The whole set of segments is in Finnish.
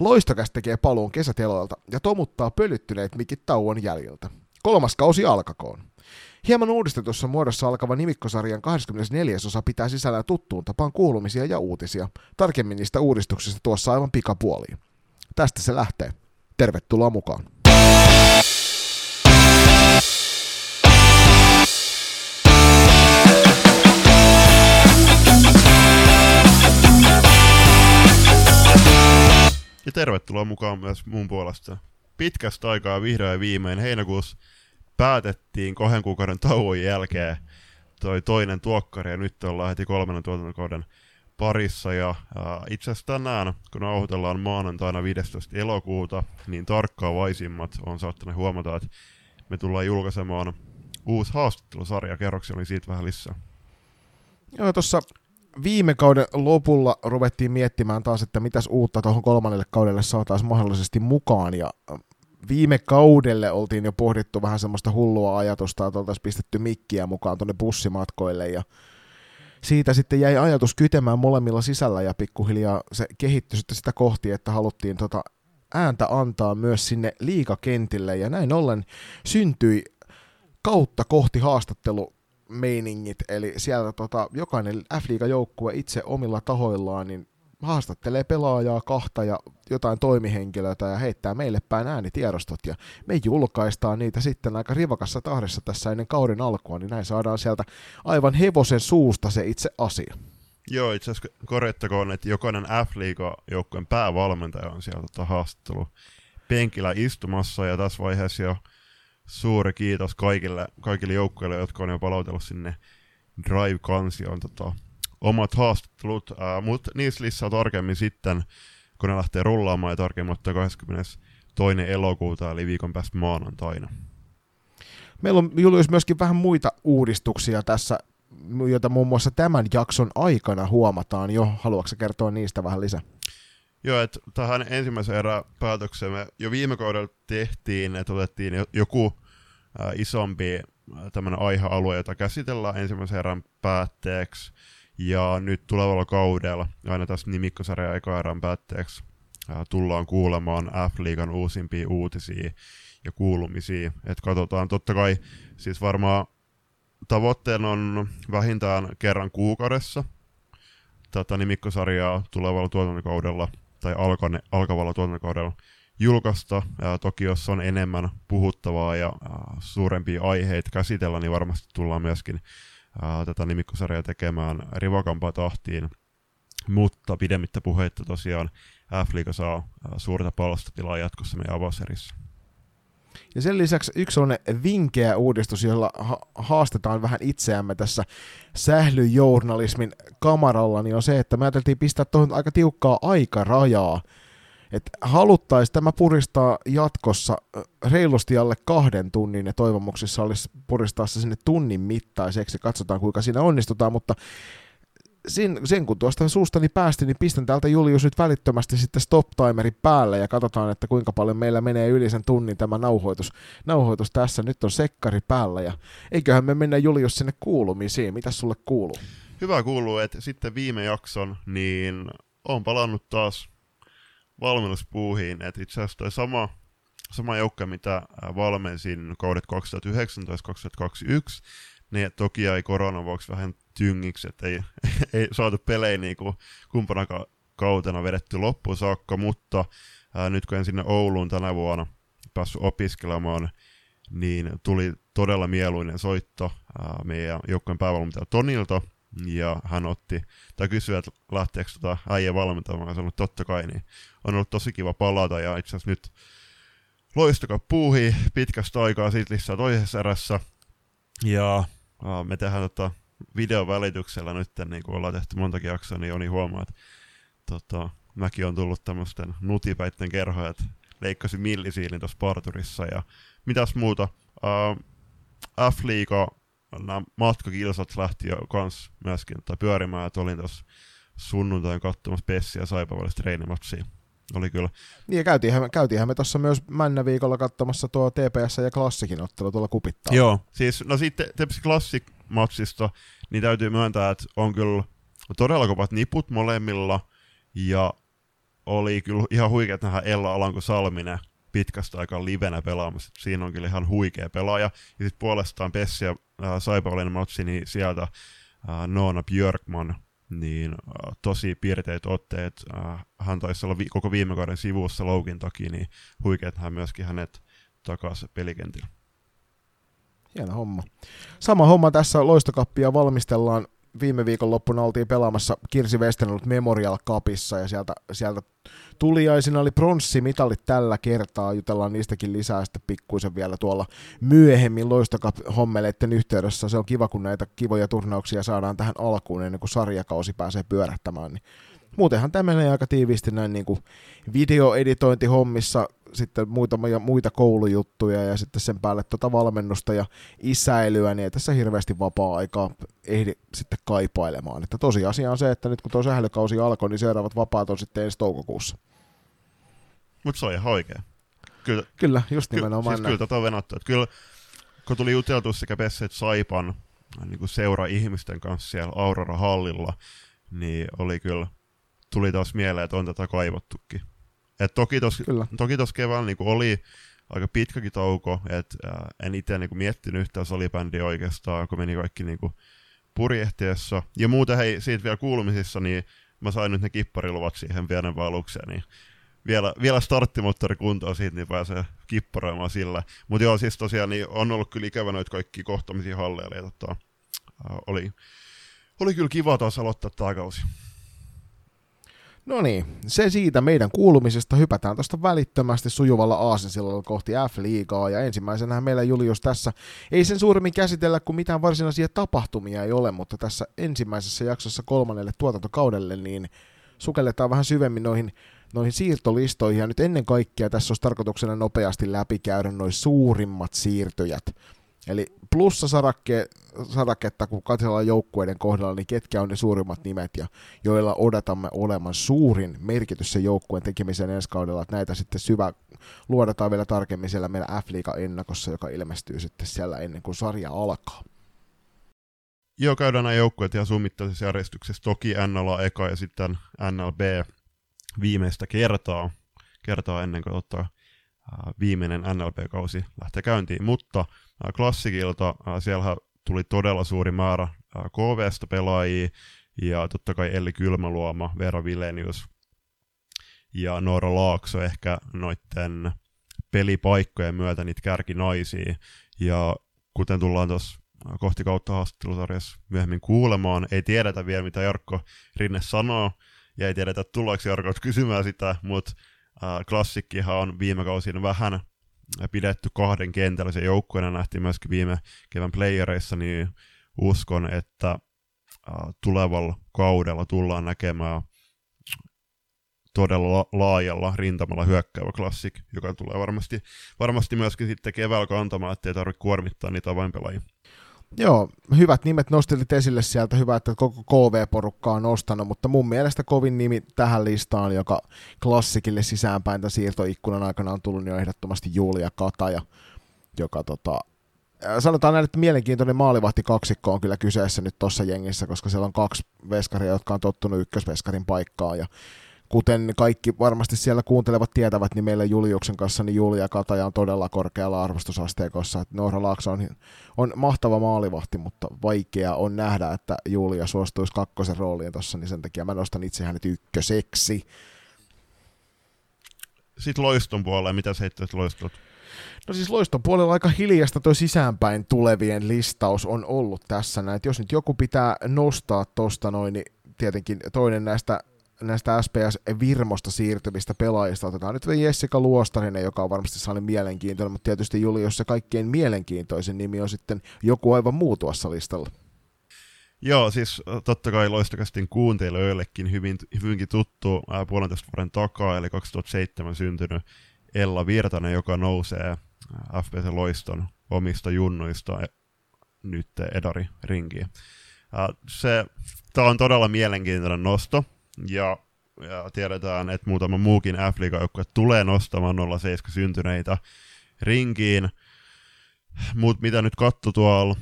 Loistokäs tekee paluun kesäteloilta ja tomuttaa pölyttyneet mikit tauon jäljiltä. Kolmas kausi alkakoon. Hieman uudistetussa muodossa alkava nimikkosarjan 24. osa pitää sisällään tuttuun tapaan kuulumisia ja uutisia. Tarkemmin niistä uudistuksista tuossa aivan pikapuoliin. Tästä se lähtee. Tervetuloa mukaan. Ja tervetuloa mukaan myös mun puolesta. Pitkästä aikaa vihdoin viimein heinäkuussa päätettiin kahden kuukauden tauon jälkeen toi toinen tuokkari ja nyt ollaan heti kolmannen tuotantokauden parissa ja äh, itse asiassa tänään, kun nauhoitellaan maanantaina 15. elokuuta, niin tarkkaavaisimmat on saattanut huomata, että me tullaan julkaisemaan uusi haastattelusarja, kerroksia oli siitä vähän lisää. Joo, tuossa viime kauden lopulla ruvettiin miettimään taas, että mitäs uutta tuohon kolmannelle kaudelle saataisiin mahdollisesti mukaan, ja viime kaudelle oltiin jo pohdittu vähän semmoista hullua ajatusta, että oltaisiin pistetty mikkiä mukaan tuonne bussimatkoille, ja siitä sitten jäi ajatus kytemään molemmilla sisällä, ja pikkuhiljaa se kehittyi sitten sitä kohti, että haluttiin tota ääntä antaa myös sinne liikakentille, ja näin ollen syntyi kautta kohti haastattelu meiningit, eli siellä tota, jokainen F-liiga-joukkue itse omilla tahoillaan niin haastattelee pelaajaa, kahta ja jotain toimihenkilöitä ja heittää meille päin äänitiedostot ja me julkaistaan niitä sitten aika rivakassa tahdessa tässä ennen kauden alkua, niin näin saadaan sieltä aivan hevosen suusta se itse asia. Joo, itse asiassa korjattakoon, että jokainen F-liiga-joukkueen päävalmentaja on siellä tota haastattelu penkillä istumassa ja tässä vaiheessa jo suuri kiitos kaikille, kaikille joukkueille, jotka on jo palautellut sinne Drive-kansioon tota, omat haastattelut, äh, mutta niissä lisää tarkemmin sitten, kun ne lähtee rullaamaan ja tarkemmin 22. elokuuta, eli viikon päästä maanantaina. Meillä on Julius myöskin vähän muita uudistuksia tässä, joita muun muassa tämän jakson aikana huomataan jo. Haluatko kertoa niistä vähän lisää? Joo, että tähän ensimmäisen erän päätökseen me jo viime kaudella tehtiin, että otettiin joku äh, isompi äh, tämmöinen aihealue, jota käsitellään ensimmäisen erän päätteeksi. Ja nyt tulevalla kaudella, aina tässä nimikkosarjan eka erän päätteeksi, äh, tullaan kuulemaan F-liigan uusimpia uutisia ja kuulumisia. Että katsotaan, totta kai siis varmaan tavoitteena on vähintään kerran kuukaudessa tätä nimikkosarjaa tulevalla tuotantokaudella tai alkane, alkavalla tuotantokaudella julkaista. Ja toki jos on enemmän puhuttavaa ja äh, suurempia aiheita käsitellä, niin varmasti tullaan myöskin äh, tätä nimikkosarjaa tekemään rivakampaa tahtiin. Mutta pidemmittä puheitta tosiaan F-liiga saa äh, suurta palstatilaa jatkossa meidän avauserissä. Ja sen lisäksi yksi on vinkeä uudistus, jolla ha- haastetaan vähän itseämme tässä sählyjournalismin kamaralla, niin on se, että me ajateltiin pistää tuohon aika tiukkaa aikarajaa. Että haluttaisiin tämä puristaa jatkossa reilusti alle kahden tunnin ja toivomuksissa olisi puristaa se sinne tunnin mittaiseksi. Katsotaan kuinka siinä onnistutaan, mutta sen, sen kun tuosta suustani päästi, niin pistän täältä Julius nyt välittömästi sitten stop-timeri päälle ja katsotaan, että kuinka paljon meillä menee yli sen tunnin tämä nauhoitus, nauhoitus tässä. Nyt on sekkari päällä ja eiköhän me mennä Julius sinne kuulumisiin. Mitä sulle kuuluu? Hyvä kuuluu, että sitten viime jakson, niin on palannut taas valmennuspuuhiin, että itse asiassa toi sama, sama joukko, mitä valmensin kaudet 2019-2021, ne toki jäi koronan vuoksi vähän tyngiksi, että ei, ei saatu pelejä niin kuin kautena vedetty loppuun saakka, mutta ää, nyt kun en sinne Ouluun tänä vuonna päässyt opiskelemaan, niin tuli todella mieluinen soitto ää, meidän joukkojen päävalmentaja Tonilta, ja hän otti, tai kysyi, että lähteekö tota äijä valmentamaan, ja sanoi, että totta kai, niin on ollut tosi kiva palata, ja itse asiassa nyt loistakaa puuhi pitkästä aikaa siitä lisää toisessa erässä, ja ää, me tehdään tota videon välityksellä nyt, niin kun ollaan tehty montakin jaksoa, niin Joni huomaa, että tota, mäkin on tullut tämmöisten nutipäitten kerhoja, että leikkasin millisiilin tuossa parturissa ja mitäs muuta. Uh, F-liiga, nämä matkakilsat lähti jo kans myöskin tai pyörimään, että olin tuossa sunnuntain katsomassa Pessiä ja Saipa treenimatsia. Oli kyllä. Niin ja käytiinhän, me, käytiinhän me tuossa myös Männä viikolla katsomassa tuo TPS ja Klassikin ottelu tuolla kupittaa. Joo, siis no sitten Tepsi Classic matsista, niin täytyy myöntää, että on kyllä todella kovat niput molemmilla, ja oli kyllä ihan huikea nähdä Ella Alanko Salminen pitkästä aikaa livenä pelaamassa. Siinä on kyllä ihan huikea pelaaja. Ja sitten puolestaan Pessi ja äh, Saipaulinen matsi, niin sieltä äh, Noona Björkman, niin äh, tosi piirteet otteet. Äh, hän taisi olla vi- koko viime kauden sivussa loukin takia, niin huikea, että hän myöskin hänet takaisin pelikentillä. Hieno homma. Sama homma tässä loistokappia valmistellaan viime viikon loppuna oltiin pelaamassa Kirsi Westernolt Memorial Cupissa ja sieltä, sieltä tuliaisina oli pronssimitali tällä kertaa. Jutellaan niistäkin lisää sitten pikkuisen vielä tuolla myöhemmin loistocup-hommeleiden yhteydessä. Se on kiva, kun näitä kivoja turnauksia saadaan tähän alkuun ennen kuin sarjakausi pääsee pyörähtämään. Niin muutenhan tämä menee aika tiiviisti näin niin kuin videoeditointihommissa sitten muutamia muita koulujuttuja ja sitten sen päälle tuota valmennusta ja isäilyä, niin ei tässä hirveästi vapaa-aikaa ehdi sitten kaipailemaan. Että tosiasia on se, että nyt kun tuo sählykausi alkoi, niin seuraavat vapaat on sitten ensi toukokuussa. Mutta se on ihan oikein. Kyllä, kyllä just nimenomaan Ky- siis kyllä tätä on venattu. Että kyllä, kun tuli juteltu sekä Pesse että Saipan niin seura-ihmisten kanssa siellä Aurora-hallilla, niin oli kyllä, tuli taas mieleen, että on tätä kaivattukin. Et toki tuossa toki tos keväällä niinku oli aika pitkäkin tauko, että äh, en itse niinku miettinyt yhtään salibändiä oikeastaan, kun meni kaikki niinku purjehtiessa. Ja muuten hei, siitä vielä kuulumisissa, niin mä sain nyt ne kippariluvat siihen pienen valukseen, niin vielä, vielä starttimoottori kuntoon siitä, niin pääsee kipparoimaan sillä. Mutta joo, siis tosiaan niin on ollut kyllä ikävä noita kaikki kohtamisia halleja, ja tota, oli, oli kyllä kiva taas aloittaa tämä kausi. No niin, se siitä meidän kuulumisesta. Hypätään tuosta välittömästi sujuvalla aasensillalla kohti F-liigaa. Ja ensimmäisenä meillä Julius tässä ei sen suuremmin käsitellä, kuin mitään varsinaisia tapahtumia ei ole, mutta tässä ensimmäisessä jaksossa kolmannelle tuotantokaudelle niin sukelletaan vähän syvemmin noihin noihin siirtolistoihin, ja nyt ennen kaikkea tässä olisi tarkoituksena nopeasti läpikäydä noin suurimmat siirtyjät. Eli plussa sarakke, saraketta, kun katsellaan joukkueiden kohdalla, niin ketkä on ne suurimmat nimet, ja joilla odotamme olevan suurin merkitys sen joukkueen tekemisen ensi kaudella, että näitä sitten syvä luodataan vielä tarkemmin siellä meidän f ennakossa, joka ilmestyy sitten siellä ennen kuin sarja alkaa. Joo, käydään nämä joukkueet ihan summittaisessa järjestyksessä. Toki NLA eka ja sitten NLB viimeistä kertaa, kertaa ennen kuin ottaa viimeinen NLP-kausi lähtee käyntiin, mutta klassikilta siellä tuli todella suuri määrä KVstä pelaajia, ja totta kai Elli Kylmäluoma, Vera Vilenius ja Noora Laakso ehkä noitten pelipaikkojen myötä niitä kärkinaisia. Ja kuten tullaan tuossa kohti kautta haastattelusarjassa myöhemmin kuulemaan, ei tiedetä vielä mitä Jarkko Rinne sanoo, ja ei tiedetä tullaanko Jarkko kysymään sitä, mutta klassikkihan on viime kausina vähän pidetty kahden kentällisen joukkueena, nähtiin myöskin viime kevään playereissa, niin uskon, että tulevalla kaudella tullaan näkemään todella laajalla rintamalla hyökkäävä klassik, joka tulee varmasti, varmasti myöskin sitten keväällä kantamaan, ettei tarvitse kuormittaa niitä avainpelaajia. Joo, hyvät nimet nostelit esille sieltä, hyvä, että koko KV-porukka on nostanut, mutta mun mielestä kovin nimi tähän listaan, joka klassikille sisäänpäin tämän siirtoikkunan aikana on tullut niin jo ehdottomasti Julia Kataja, joka tota, sanotaan näin, että mielenkiintoinen maalivahti kaksikko on kyllä kyseessä nyt tuossa jengissä, koska siellä on kaksi veskaria, jotka on tottunut ykkösveskarin paikkaan ja kuten kaikki varmasti siellä kuuntelevat tietävät, niin meillä Juliuksen kanssa niin Julia Kataja on todella korkealla arvostusasteekossa. Noora Laakso on, on mahtava maalivahti, mutta vaikea on nähdä, että Julia suostuisi kakkosen rooliin tuossa, niin sen takia mä nostan itse hänet ykköseksi. Sitten loiston puolella, mitä heittäit loistot? No siis loiston puolella aika hiljasta tuo sisäänpäin tulevien listaus on ollut tässä näin. Jos nyt joku pitää nostaa tuosta noin, niin tietenkin toinen näistä näistä SPS-virmosta siirtyvistä pelaajista otetaan nyt Jessica Luostarinen, joka on varmasti sellainen mielenkiintoinen, mutta tietysti Julius se kaikkein mielenkiintoisin nimi on sitten joku aivan muu tuossa listalla. Joo, siis totta kai loistakastin kuuntelijoillekin hyvin, hyvinkin tuttu ää, puolentoista vuoden takaa, eli 2007 syntynyt Ella Virtanen, joka nousee FPS Loiston omista junnuista e, nyt Edari ringiin. Se, tämä on todella mielenkiintoinen nosto, ja, ja tiedetään, että muutama muukin f joukkue tulee nostamaan 07 syntyneitä rinkiin. Mutta mitä nyt katso tuolla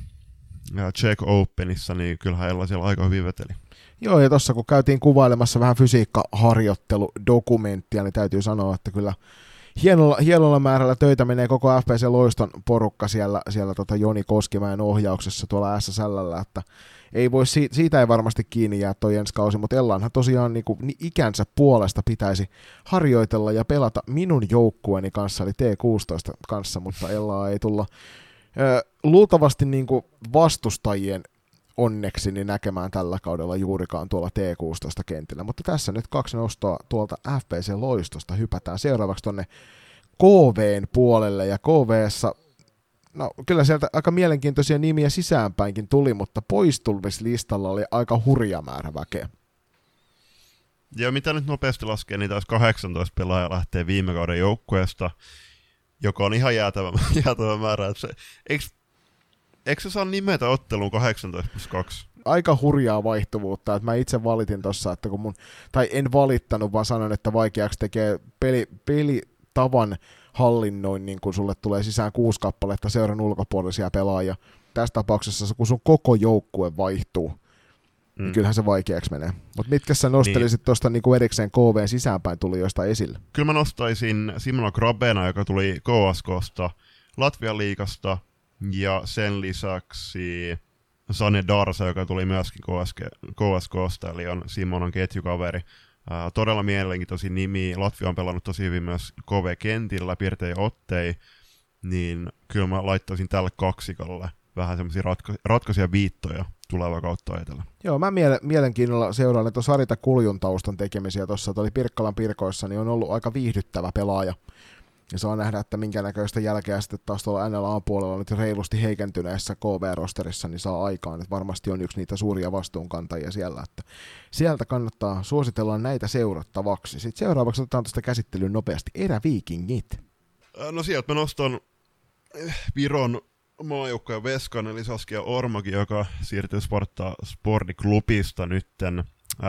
Check Openissa, niin kyllähän Ella siellä aika hyvin veteli. Joo, ja tuossa kun käytiin kuvailemassa vähän fysiikkaharjoitteludokumenttia, niin täytyy sanoa, että kyllä hienolla, hienolla määrällä töitä menee koko FPC Loiston porukka siellä, siellä tota Joni Koskimäen ohjauksessa tuolla SSL, että ei voi, siitä ei varmasti kiinni jää toi ensi kausi, mutta Ellanhan tosiaan niin kuin, ikänsä puolesta pitäisi harjoitella ja pelata minun joukkueeni kanssa, eli T16 kanssa, mutta Ellaa ei tulla luultavasti niin kuin vastustajien onneksi niin näkemään tällä kaudella juurikaan tuolla T16-kentillä. Mutta tässä nyt kaksi nostoa tuolta FPC-loistosta. Hypätään seuraavaksi tuonne KVn puolelle, ja KVssa no kyllä sieltä aika mielenkiintoisia nimiä sisäänpäinkin tuli, mutta poistumislistalla oli aika hurja määrä väkeä. Ja mitä nyt nopeasti laskee, niin taas 18 pelaajaa lähtee viime kauden joukkueesta, joka on ihan jäätävä, jäätävä määrä. Että se, eikö, eikö se saa nimetä otteluun 18 plus 2? aika hurjaa vaihtuvuutta, että mä itse valitin tossa, että kun mun, tai en valittanut, vaan sanoin, että vaikeaksi tekee peli, pelitavan hallinnoin, kun sulle tulee sisään kuusi kappaletta seuran ulkopuolisia pelaajia. Tässä tapauksessa, kun sun koko joukkue vaihtuu, niin mm. niin kyllähän se vaikeaksi menee. Mutta mitkä sä nostelisit niin. tuosta niin erikseen KVn sisäänpäin tulijoista esille? Kyllä mä nostaisin Simona Grabena, joka tuli KSKsta, Latvian liikasta, ja sen lisäksi Sane Darsa, joka tuli myöskin KSK, KSKsta, eli on Simonan ketjukaveri. Uh, todella mielenkiintoisia nimi. Latvia on pelannut tosi hyvin myös KV-kentillä, Pirtei Ottei, niin kyllä mä laittaisin tälle kaksikolle vähän semmoisia ratka- ratkaisia viittoja tulevaa kautta ajatella. Joo, mä miele- mielenkiinnolla seuraan, että Sarita Kuljun taustan tekemisiä tuossa, oli Pirkkalan Pirkoissa, niin on ollut aika viihdyttävä pelaaja. Ja saa nähdä, että minkä näköistä jälkeä sitten taas tuolla NLA-puolella nyt reilusti heikentyneessä KV-rosterissa niin saa aikaan. Että varmasti on yksi niitä suuria vastuunkantajia siellä. Että sieltä kannattaa suositella näitä seurattavaksi. Sitten seuraavaksi otetaan tuosta käsittelyyn nopeasti eräviikingit. No sieltä mä nostan eh, Viron maajoukkojen Veskan, eli Saskia Ormogi, joka siirtyy Sparta Sportiklubista nytten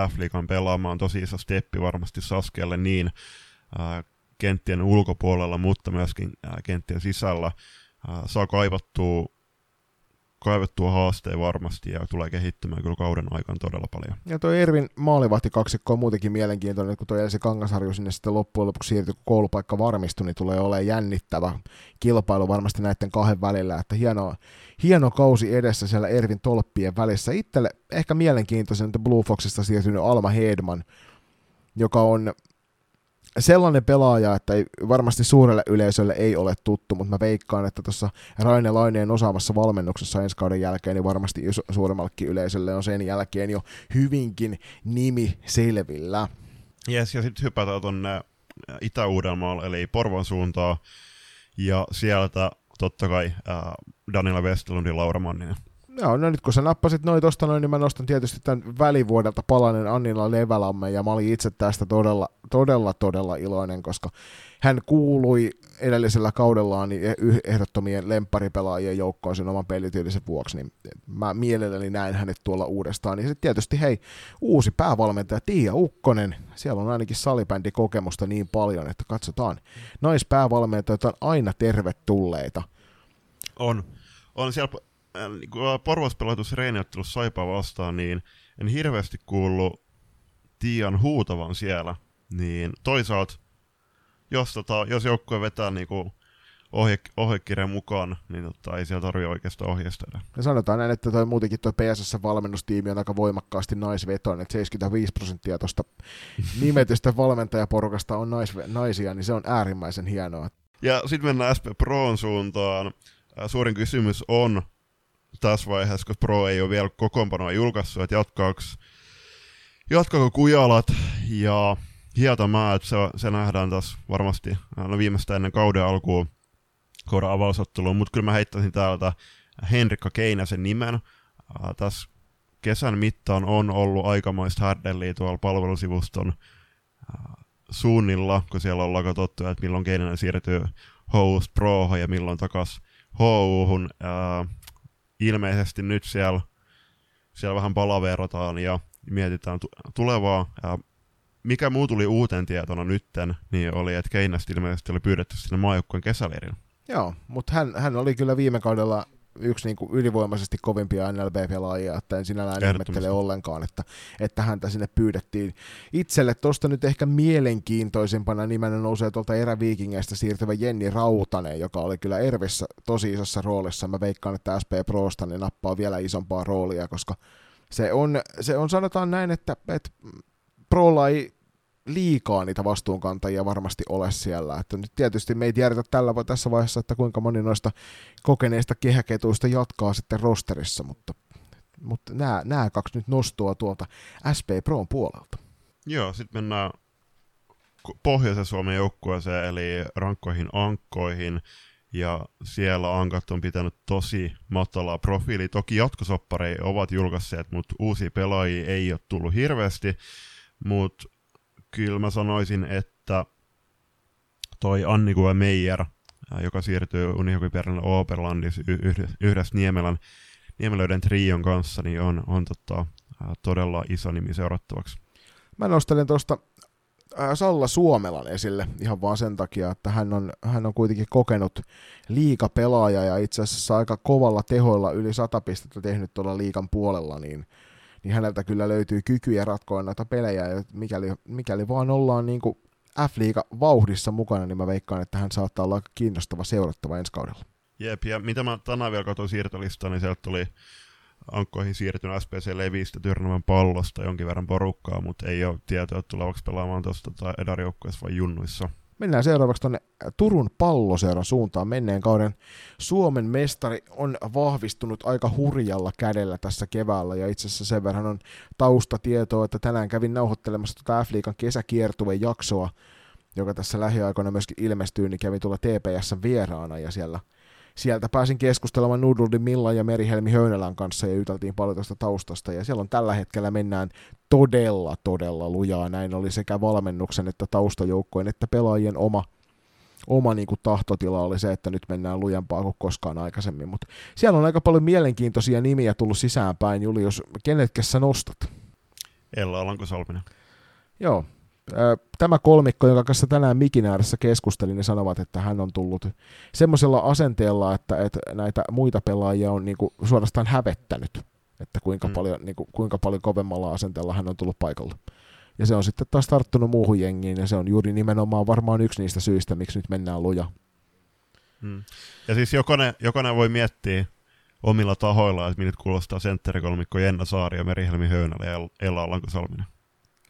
F-liigan pelaamaan. Tosi iso steppi varmasti Saskialle niin kenttien ulkopuolella, mutta myöskin kenttien sisällä saa kaivattua, kaivattua haasteen varmasti ja tulee kehittymään kyllä kauden aikana todella paljon. Ja tuo Ervin maalivahti kaksikko on muutenkin mielenkiintoinen, kun tuo Elsi Kangasarju sinne sitten loppujen lopuksi siirtyi, kun koulupaikka varmistui, niin tulee olemaan jännittävä kilpailu varmasti näiden kahden välillä, että hieno, hieno kausi edessä siellä Ervin tolppien välissä. Itselle ehkä mielenkiintoisen, että Blue Foxista siirtynyt Alma Hedman, joka on sellainen pelaaja, että ei, varmasti suurelle yleisölle ei ole tuttu, mutta mä veikkaan, että tuossa Raine Laineen osaamassa valmennuksessa ensi kauden jälkeen, niin varmasti suuremmallekin yleisölle on sen jälkeen jo hyvinkin nimi selvillä. Jes, ja sitten hypätään tuonne Itä-Uudelmaalle, eli Porvon suuntaan, ja sieltä totta kai äh, Daniela Westlundin Laura Manninen. Joo, no nyt kun sä nappasit noin tosta noin, niin mä nostan tietysti tämän välivuodelta palanen Annilla Levälamme, ja mä olin itse tästä todella, todella, todella iloinen, koska hän kuului edellisellä kaudellaan niin ehdottomien lempparipelaajien joukkoon sen oman pelityylisen vuoksi, niin mä mielelläni näin hänet tuolla uudestaan. Ja sitten tietysti hei, uusi päävalmentaja Tiia Ukkonen, siellä on ainakin salibändikokemusta niin paljon, että katsotaan, naispäävalmentajat on aina tervetulleita. On. On siellä Porvos pelatussa reeniottelussa Saipaa vastaan, niin en hirveästi kuullut Tian huutavan siellä. Niin toisaalta, jos, tota, jos joukkue vetää niin kuin ohje, ohjekirjan mukaan, niin tota, ei siellä tarvitse oikeastaan ohjeistaa. Ja sanotaan näin, että toi muutenkin tuo PSS-valmennustiimi on aika voimakkaasti naisvetoinen, että 75 prosenttia tuosta nimetystä valmentajaporukasta on nais, naisia, niin se on äärimmäisen hienoa. Ja sitten mennään SP Proon suuntaan. Äh, suurin kysymys on, tässä vaiheessa, koska Pro ei ole vielä kokoonpanoa julkaissut, että jatkaako, jatkaako Kujalat ja Hietamaa, että se, se nähdään tässä varmasti no viimeistä ennen kauden alkuun kauden avausotteluun, mutta kyllä mä heittäisin täältä Henrikka Keinäsen nimen. Äh, tässä kesän mittaan on ollut aikamoista härdelliä tuolla palvelusivuston äh, suunnilla, kun siellä ollaan katsottu, että milloin Keinänen siirtyy HUsta Prohon ja milloin takas HUhun. Äh, ilmeisesti nyt siellä, siellä vähän palaverotaan ja mietitään tulevaa. Ja mikä muu tuli uuteen tietona nytten, niin oli, että Keinästä ilmeisesti oli pyydetty sinne maajoukkueen kesäleirin. Joo, mutta hän, hän oli kyllä viime kaudella yksi niin kuin ylivoimaisesti kovimpia NLB-pelaajia, että en sinällään ihmettele ollenkaan, että, että häntä sinne pyydettiin. Itselle tuosta nyt ehkä mielenkiintoisimpana nimenä nousee tuolta eräviikingeistä siirtyvä Jenni Rautanen, joka oli kyllä Ervissä tosi isossa roolissa. Mä veikkaan, että SP Prosta niin nappaa vielä isompaa roolia, koska se on, se on sanotaan näin, että, että Prolla ei liikaa niitä vastuunkantajia varmasti ole siellä. Että nyt tietysti me ei tiedetä tällä tässä vaiheessa, että kuinka moni noista kokeneista kehäketuista jatkaa sitten rosterissa, mutta, mutta nämä, nämä kaksi nyt nostua tuolta SP Proon puolelta. Joo, sitten mennään pohjoisen Suomen joukkueeseen, eli rankkoihin ankkoihin, ja siellä ankat on pitänyt tosi matalaa profiili. Toki jatkosoppareja ovat julkaisseet, mutta uusia pelaajia ei ole tullut hirveästi, mutta kyllä mä sanoisin, että toi Annikua Meijer, joka siirtyy Unihokiperän Oberlandissa yhdessä Niemelän, Niemelöiden trion kanssa, niin on, on tota, todella iso nimi seurattavaksi. Mä nostelen tuosta Salla Suomelan esille ihan vaan sen takia, että hän on, hän on kuitenkin kokenut liikapelaaja ja itse asiassa aika kovalla tehoilla yli 100 pistettä tehnyt tuolla liikan puolella, niin niin häneltä kyllä löytyy kykyjä ratkoa noita pelejä, ja mikäli, mikäli vaan ollaan niin kuin F-liiga vauhdissa mukana, niin mä veikkaan, että hän saattaa olla aika kiinnostava seurattava ensi kaudella. Jep, ja mitä mä tänään vielä katsoin siirtolistaa, niin sieltä tuli ankkoihin siirtynyt SPC Levistä Tyrnävän pallosta jonkin verran porukkaa, mutta ei ole tietoa, että tulevaksi pelaamaan tuosta tai edarjoukkueessa vai junnuissa. Mennään seuraavaksi tuonne Turun palloseuran suuntaan. Menneen kauden Suomen mestari on vahvistunut aika hurjalla kädellä tässä keväällä, ja itse asiassa sen verran on taustatietoa, että tänään kävin nauhoittelemassa tuota F-liigan kesäkiertueen jaksoa, joka tässä lähiaikoina myöskin ilmestyy, niin kävin tuolla TPS vieraana, ja siellä – sieltä pääsin keskustelemaan Nuduldi Milla ja Merihelmi Höynälän kanssa ja juteltiin paljon tuosta taustasta. Ja siellä on tällä hetkellä mennään todella, todella lujaa. Näin oli sekä valmennuksen että taustajoukkojen että pelaajien oma, oma niin kuin tahtotila oli se, että nyt mennään lujempaa kuin koskaan aikaisemmin. Mutta siellä on aika paljon mielenkiintoisia nimiä tullut sisäänpäin. Julius, kenetkä sä nostat? Ella Alanko-Salminen. Joo, tämä kolmikko, jonka kanssa tänään Mikin ääressä keskustelin, niin sanovat, että hän on tullut semmoisella asenteella, että, että näitä muita pelaajia on niin kuin suorastaan hävettänyt, että kuinka, mm. paljon, niin kuin, kuinka paljon kovemmalla asenteella hän on tullut paikalle. Ja se on sitten taas tarttunut muuhun jengiin, ja se on juuri nimenomaan varmaan yksi niistä syistä, miksi nyt mennään luja. Mm. Ja siis jokainen, jokainen voi miettiä omilla tahoillaan, että miltä kuulostaa sentterikolmikko Jenna Saari ja Merihelmi Höynälä ja Ella Alanko-Salminen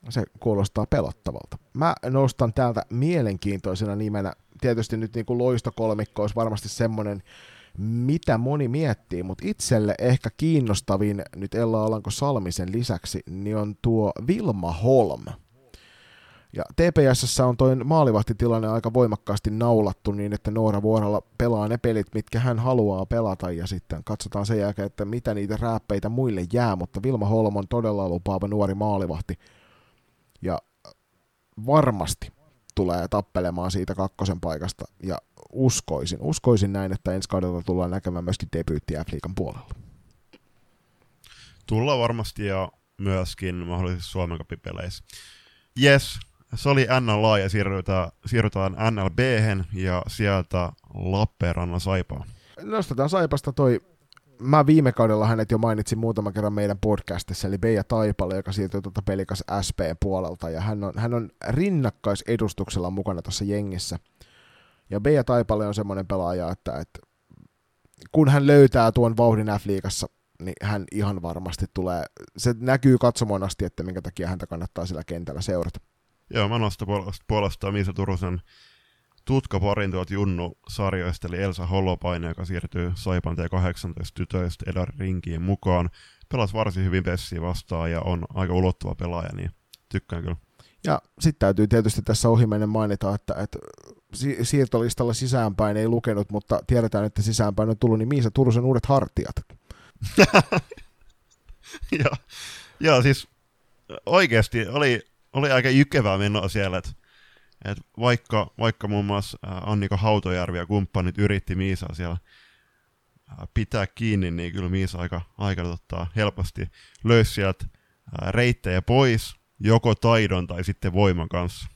se kuulostaa pelottavalta. Mä nostan täältä mielenkiintoisena nimenä, tietysti nyt niin kuin loistokolmikko olisi varmasti semmoinen, mitä moni miettii, mutta itselle ehkä kiinnostavin nyt Ella Alanko Salmisen lisäksi, niin on tuo Vilma Holm. Ja TPSssä on toi maalivahtitilanne aika voimakkaasti naulattu niin, että Noora Vuoralla pelaa ne pelit, mitkä hän haluaa pelata, ja sitten katsotaan sen jälkeen, että mitä niitä rääppeitä muille jää, mutta Vilma Holm on todella lupaava nuori maalivahti, ja varmasti tulee tappelemaan siitä kakkosen paikasta ja uskoisin, uskoisin näin, että ensi kaudella tullaan näkemään myöskin debyyttiä Afrikan puolella. Tullaan varmasti ja myöskin mahdollisesti Suomen kapipeleissä. Yes, se oli NLA ja siirrytään, siirrytään NLB ja sieltä Lappeenrannan Saipaa. Nostetaan Saipasta toi mä viime kaudella hänet jo mainitsin muutaman kerran meidän podcastissa, eli Beija Taipale, joka siirtyi tuota pelikas SP-puolelta, ja hän on, hän on rinnakkaisedustuksella mukana tuossa jengissä. Ja Beija Taipale on semmoinen pelaaja, että, että kun hän löytää tuon vauhdin F-liigassa, niin hän ihan varmasti tulee, se näkyy katsomoon asti, että minkä takia häntä kannattaa sillä kentällä seurata. Joo, mä nostan puolestaan Miisa Turusen tutkaparin tuolta Junnu-sarjoista, eli Elsa Holopainen, joka siirtyy Saipan T18 tytöistä Edar Rinkiin mukaan. Pelasi varsin hyvin Pessiä vastaan ja on aika ulottuva pelaaja, niin tykkään kyllä. Ja sitten täytyy tietysti tässä ohimennen mainita, että, että siirtolistalla sisäänpäin ei lukenut, mutta tiedetään, että sisäänpäin on tullut niin Miisa Turusen uudet hartiat. ja, ja siis oikeasti oli, oli aika jykevää menoa siellä, että et vaikka, vaikka muun muassa Annika Hautojärvi ja kumppanit yritti Miisaa siellä pitää kiinni, niin kyllä Miisa aika, aika tota, helposti löysi sieltä reittejä pois, joko taidon tai sitten voiman kanssa.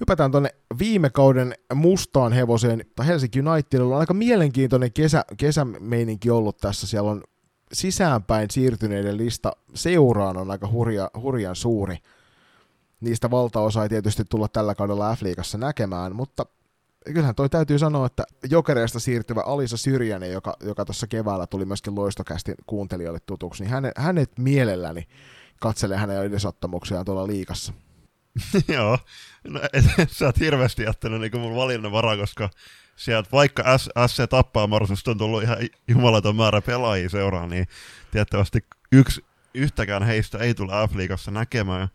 Hypätään tuonne viime kauden mustaan hevoseen. Helsinki Unitedilla on aika mielenkiintoinen kesä, kesämeininki ollut tässä. Siellä on sisäänpäin siirtyneiden lista seuraan on aika hurja, hurjan suuri. Niistä valtaosa ei tietysti tulla tällä kaudella F-liigassa näkemään, mutta kyllähän toi täytyy sanoa, että Jokereista siirtyvä Alisa Syrjänen, joka, joka tuossa keväällä tuli myöskin loistokästi kuuntelijoille tutuksi, niin hänet, hänet mielelläni katselee hänen edesottamuksiaan tuolla liikassa. Joo, no, et, sä oot hirveästi jättänyt niin mun valinnan varaa, koska sieltä vaikka SC tappaa Marsusta on tullut ihan jumalaton määrä pelaajia seuraan, niin tiettävästi yksi yhtäkään heistä ei tule F-liigassa näkemään,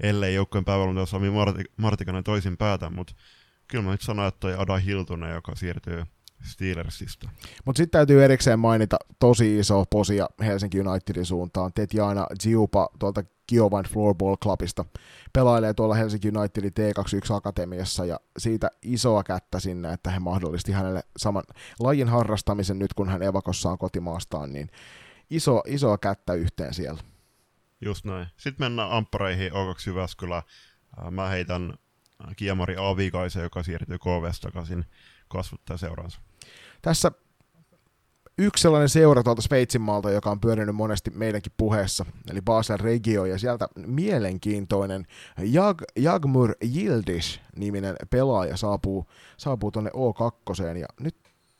ellei joukkojen päivällä Sami Martikainen toisin päätä, mutta kyllä mä nyt sanon, että toi Ada Hiltunen, joka siirtyy Steelersista. Mutta sitten täytyy erikseen mainita tosi iso posia Helsinki Unitedin suuntaan. Tetjana Giupa tuolta Kiovan Floorball Clubista pelailee tuolla Helsinki Unitedin T21 Akatemiassa ja siitä isoa kättä sinne, että he mahdollisti hänelle saman lajin harrastamisen nyt kun hän evakossaan kotimaastaan, niin iso, isoa kättä yhteen siellä. Just näin. Sitten mennään amppareihin O2 Jyväskylä. Mä heitän Kiemari Aavikaisen, joka siirtyy KVS takaisin kasvuttaa seuransa. Tässä yksi sellainen seura tuolta Sveitsin maalta, joka on pyörinyt monesti meidänkin puheessa, eli Basel Regio, ja sieltä mielenkiintoinen Jag, Jagmur Yildiz-niminen pelaaja saapuu, saapuu tuonne O2, ja nyt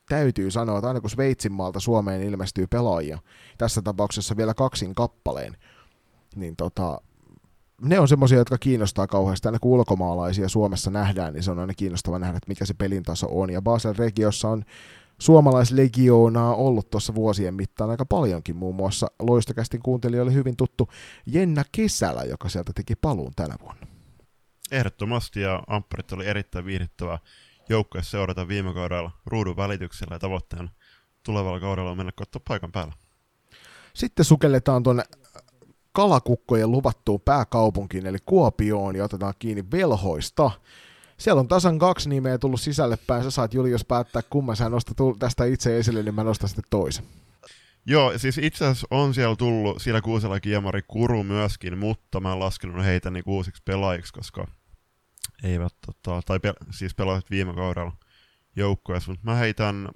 täytyy sanoa, että aina kun Sveitsin maalta Suomeen ilmestyy pelaajia, tässä tapauksessa vielä kaksin kappaleen, niin tota, ne on semmoisia, jotka kiinnostaa kauheasti. Aina kun ulkomaalaisia Suomessa nähdään, niin se on aina kiinnostava nähdä, että mikä se pelin taso on. Ja Basel-regiossa on suomalaislegioonaa ollut tuossa vuosien mittaan aika paljonkin. Muun muassa Loistokästin kuuntelija oli hyvin tuttu Jenna Kesälä, joka sieltä teki paluun tänä vuonna. Ehdottomasti, ja Ampparit oli erittäin viihdyttävä joukkue seurata viime kaudella ruudun välityksellä ja tavoitteena tulevalla kaudella on mennä katsoa paikan päällä. Sitten sukelletaan tuonne kalakukkojen luvattuun pääkaupunkiin, eli Kuopioon, ja otetaan kiinni velhoista. Siellä on tasan kaksi nimeä tullut sisälle päin. Sä saat Julius päättää, kumman sä nostat tästä itse esille, niin mä nostan sitten toisen. Joo, siis itse asiassa on siellä tullut sillä kuusella kiemari Kuru myöskin, mutta mä en laskenut heitä niin uusiksi pelaajiksi, koska eivät, tota, tai pe- siis pelasivat viime kaudella joukkueessa, mutta mä heitän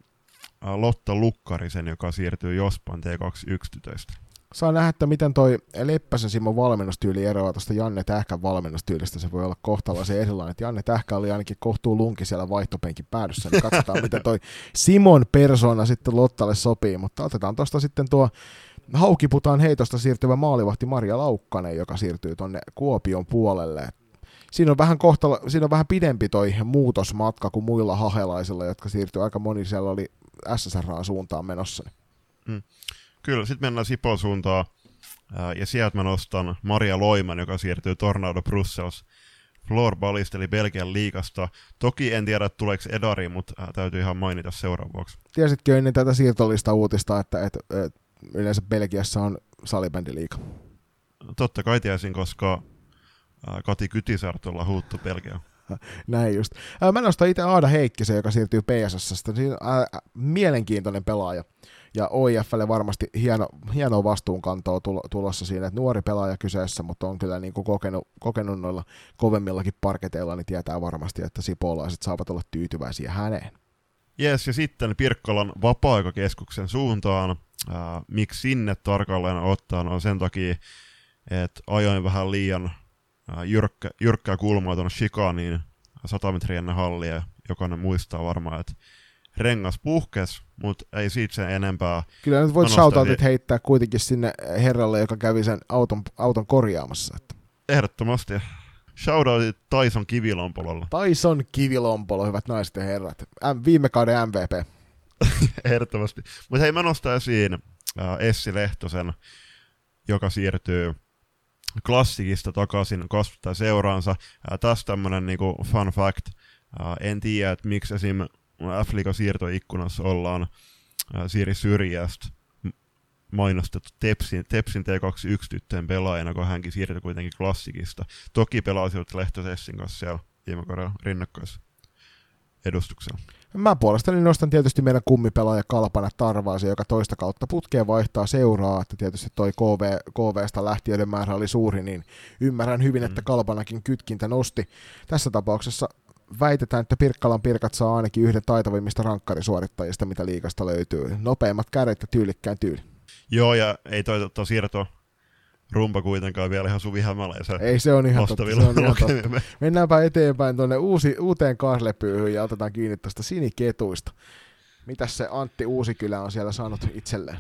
Lotta Lukkarisen, joka siirtyy Jospan T21 tytöistä saa nähdä, että miten toi Leppäsen Simon valmennustyyli eroaa tuosta Janne Tähkän valmennustyylistä. Se voi olla kohtalaisen erilainen. Että Janne Tähkä oli ainakin kohtuu lunki siellä vaihtopenkin päädyssä. Niin katsotaan, miten toi Simon persona sitten Lottalle sopii. Mutta otetaan tuosta sitten tuo Haukiputaan heitosta siirtyvä maalivahti Maria Laukkanen, joka siirtyy tuonne Kuopion puolelle. Siinä on, vähän kohtala, siinä on vähän pidempi toi muutosmatka kuin muilla hahelaisilla, jotka siirtyy aika moni siellä oli SSR suuntaan menossa. Mm. Kyllä, sitten mennään Sipon suuntaan, ja sieltä mä nostan Maria Loiman, joka siirtyy Tornado Brussels floorballista, eli Belgian liikasta. Toki en tiedä, tuleeko Edari, mutta täytyy ihan mainita seuraavaksi. Tiesitkö ennen tätä siirtolista uutista, että, että, että yleensä Belgiassa on salibändiliika? Totta kai tiesin, koska Kati Kytisartolla huuttu Belgia. Näin just. Mä nostan itse Aada Heikkisen, joka siirtyy PSS. Siinä on mielenkiintoinen pelaaja ja OIFlle varmasti hieno, hieno vastuunkantoa tulossa siinä, että nuori pelaaja kyseessä, mutta on kyllä niin kuin kokenut, kokenut noilla kovemmillakin parketeilla, niin tietää varmasti, että sipolaiset saavat olla tyytyväisiä häneen. Jes, ja sitten Pirkkolan vapaa-aikakeskuksen suuntaan. Äh, miksi sinne tarkalleen ottaa? on sen takia, että ajoin vähän liian jyrkkä, jyrkkää kulmaa tuonne Chicaniin 100 metriä ennen hallia. Jokainen muistaa varmaan, että rengas puhkes, mutta ei siitä sen enempää. Kyllä nyt voit shoutoutit heittää kuitenkin sinne herralle, joka kävi sen auton, auton korjaamassa. Että. Ehdottomasti. Shoutoutit Tyson Kivilompololla. Tyson Kivilompolo, hyvät naiset ja herrat. M- viime kauden MVP. Ehdottomasti. Mutta hei, mä nostan esiin äh, Essi Lehtosen, joka siirtyy klassikista takaisin kasvattaa seuraansa. Äh, tässä tämmönen niinku fun fact. Äh, en tiedä, että miksi esim f siirtoikkunassa ollaan Siiri Syrjästä mainostettu Tepsin, Tepsin T21 tyttöjen pelaajana, kun hänkin siirtyi kuitenkin klassikista. Toki pelasivat Lehtosessin kanssa siellä viime kaudella edustuksella. Mä puolestani nostan tietysti meidän kummipelaaja Kalpana Tarvaasi, joka toista kautta putkeen vaihtaa seuraa, että tietysti toi KV, KVsta lähtiöiden määrä oli suuri, niin ymmärrän hyvin, että mm. Kalpanakin kytkintä nosti. Tässä tapauksessa väitetään, että Pirkkalan Pirkat saa ainakin yhden taitavimmista rankkarisuorittajista, mitä liikasta löytyy. Nopeimmat kädet ja tyylikkään tyyli. Joo, ja ei toi to, siirto rumpa kuitenkaan vielä ihan Suvi Hämäläisen Ei se on ihan totta, se on ihan totta. Mennäänpä eteenpäin tuonne uusi, uuteen kaslepyyhyn ja otetaan kiinni tästä siniketuista. Mitäs se Antti Uusikylä on siellä saanut itselleen?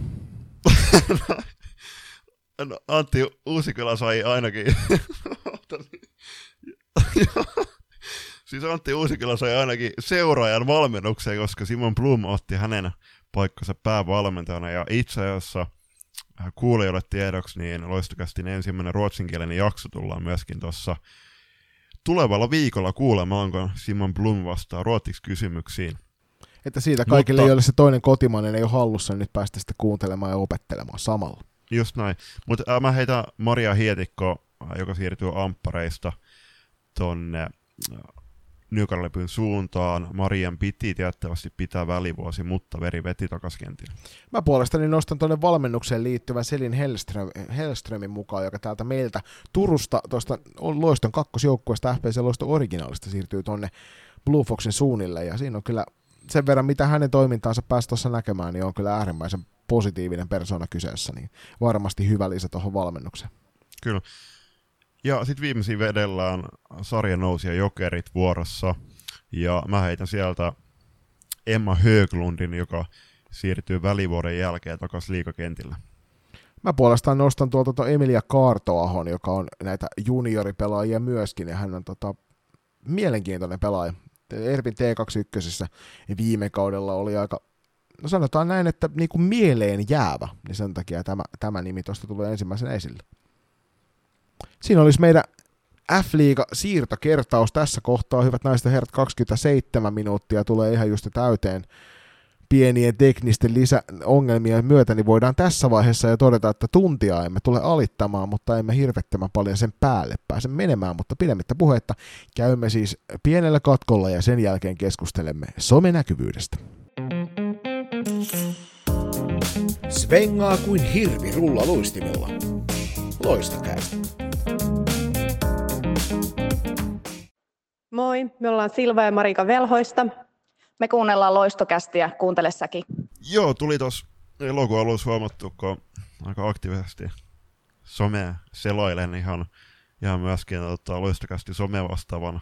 no, Antti Uusikylä sai ainakin... siis Antti Uusikylä sai ainakin seuraajan valmennukseen, koska Simon Blum otti hänen paikkansa päävalmentajana ja itse asiassa – Äh, kuulijoille tiedoksi, niin loistokästin ensimmäinen ruotsinkielinen jakso tullaan myöskin tuossa tulevalla viikolla kuulemaan, kun Simon Blum vastaa ruotsiksi kysymyksiin. Että siitä kaikille, Mutta, joille se toinen kotimainen ei ole hallussa, niin nyt päästä sitten kuuntelemaan ja opettelemaan samalla. Just näin. Mutta äh, mä heitän Maria Hietikko, äh, joka siirtyy Amppareista tonne Nykarlepyn suuntaan. Marian piti tiettävästi pitää välivuosi, mutta veri veti takaisin Mä puolestani nostan tuonne valmennukseen liittyvän Selin Hellström, Hellströmin mukaan, joka täältä meiltä Turusta, tuosta Loiston kakkosjoukkueesta FPC Loiston originaalista siirtyy tuonne Blue Foxin suunnille, ja siinä on kyllä sen verran, mitä hänen toimintaansa pääsi tuossa näkemään, niin on kyllä äärimmäisen positiivinen persona kyseessä, niin varmasti hyvä lisä tuohon valmennukseen. Kyllä. Ja sitten viimeisin vedellään sarjan nousia Jokerit vuorossa. Ja mä heitän sieltä Emma Höglundin, joka siirtyy välivuoden jälkeen takaisin liikakentillä. Mä puolestaan nostan tuolta tuota Emilia Kaartoahon, joka on näitä junioripelaajia myöskin, ja hän on tota, mielenkiintoinen pelaaja. Ervin T21 viime kaudella oli aika, no sanotaan näin, että niin kuin mieleen jäävä, niin sen takia tämä, tämä nimi tuosta tulee ensimmäisen esille. Siinä olisi meidän F-liiga siirtokertaus tässä kohtaa. Hyvät naiset ja herrat, 27 minuuttia tulee ihan just täyteen pienien teknisten lisäongelmien myötä, niin voidaan tässä vaiheessa jo todeta, että tuntia emme tule alittamaan, mutta emme hirvettämään paljon sen päälle pääse menemään, mutta pidemmittä puhetta käymme siis pienellä katkolla ja sen jälkeen keskustelemme somenäkyvyydestä. Svengaa kuin hirvi rulla luistimella. Loistakäistä. Moi, me ollaan Silva ja Marika Velhoista. Me kuunnellaan loistokästiä, kuuntele säkin. Joo, tuli tuossa elokuun alussa huomattu, kun aika aktiivisesti somea seloilen ihan, ihan myöskin tota, loistokästi some vastaavan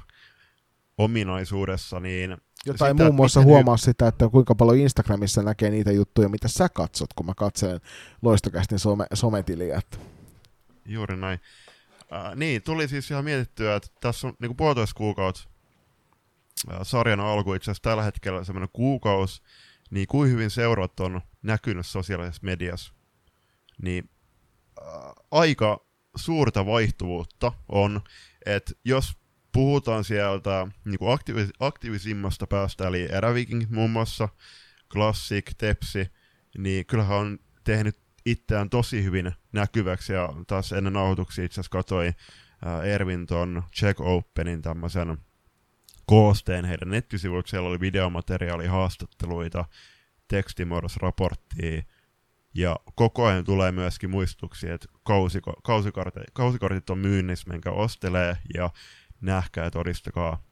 ominaisuudessa, niin jotain sitä, muun muassa huomaa hy- sitä, että kuinka paljon Instagramissa näkee niitä juttuja, mitä sä katsot, kun mä katselen loistokästin some, sometiliä. Juuri näin. Äh, niin, tuli siis ihan mietittyä, että tässä on niin puolitoista kuukautta äh, sarjan alku itse asiassa tällä hetkellä semmoinen kuukausi, niin kuin hyvin seurat on näkynyt sosiaalisessa mediassa, niin äh, aika suurta vaihtuvuutta on, että jos puhutaan sieltä niin kuin aktiivis- aktiivisimmasta päästä, eli Eräviking muun muassa, Classic, Tepsi, niin kyllähän on tehnyt itseään tosi hyvin näkyväksi, ja taas ennen nauhoituksia itse asiassa katsoi Ervin ton Check Openin tämmöisen koosteen heidän nettisivuilta, siellä oli videomateriaali, haastatteluita, tekstimuodossa raporttia, ja koko ajan tulee myöskin muistuksia, että kausiko, kausikortit, kausikortit on myynnissä, minkä ostelee, ja nähkää ja todistakaa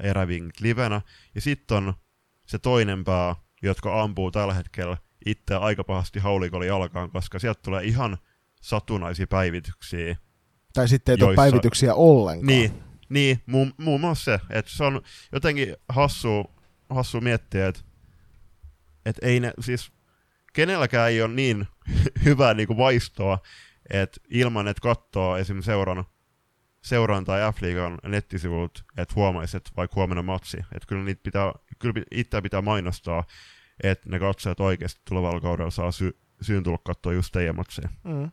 Eräving livenä. Ja sitten on se toinen pää, jotka ampuu tällä hetkellä itse aika pahasti haulikolla jalkaan, koska sieltä tulee ihan satunnaisia päivityksiä. Tai sitten ei joissa... ole päivityksiä ollenkaan. Niin, niin muun, muun muassa se, että se on jotenkin hassu, hassu miettiä, että, että ei ne, siis kenelläkään ei ole niin hyvää niin kuin vaistoa, että ilman, että katsoo esimerkiksi seuran, seuran tai F-liigan nettisivut, että huomaisi, että vaikka huomenna matsi, että kyllä niitä pitää, kyllä itseä pitää mainostaa, että ne katsojat oikeasti tulevalla kaudella saa sy- syyn tulla katsoa just teidän matseja. Mm.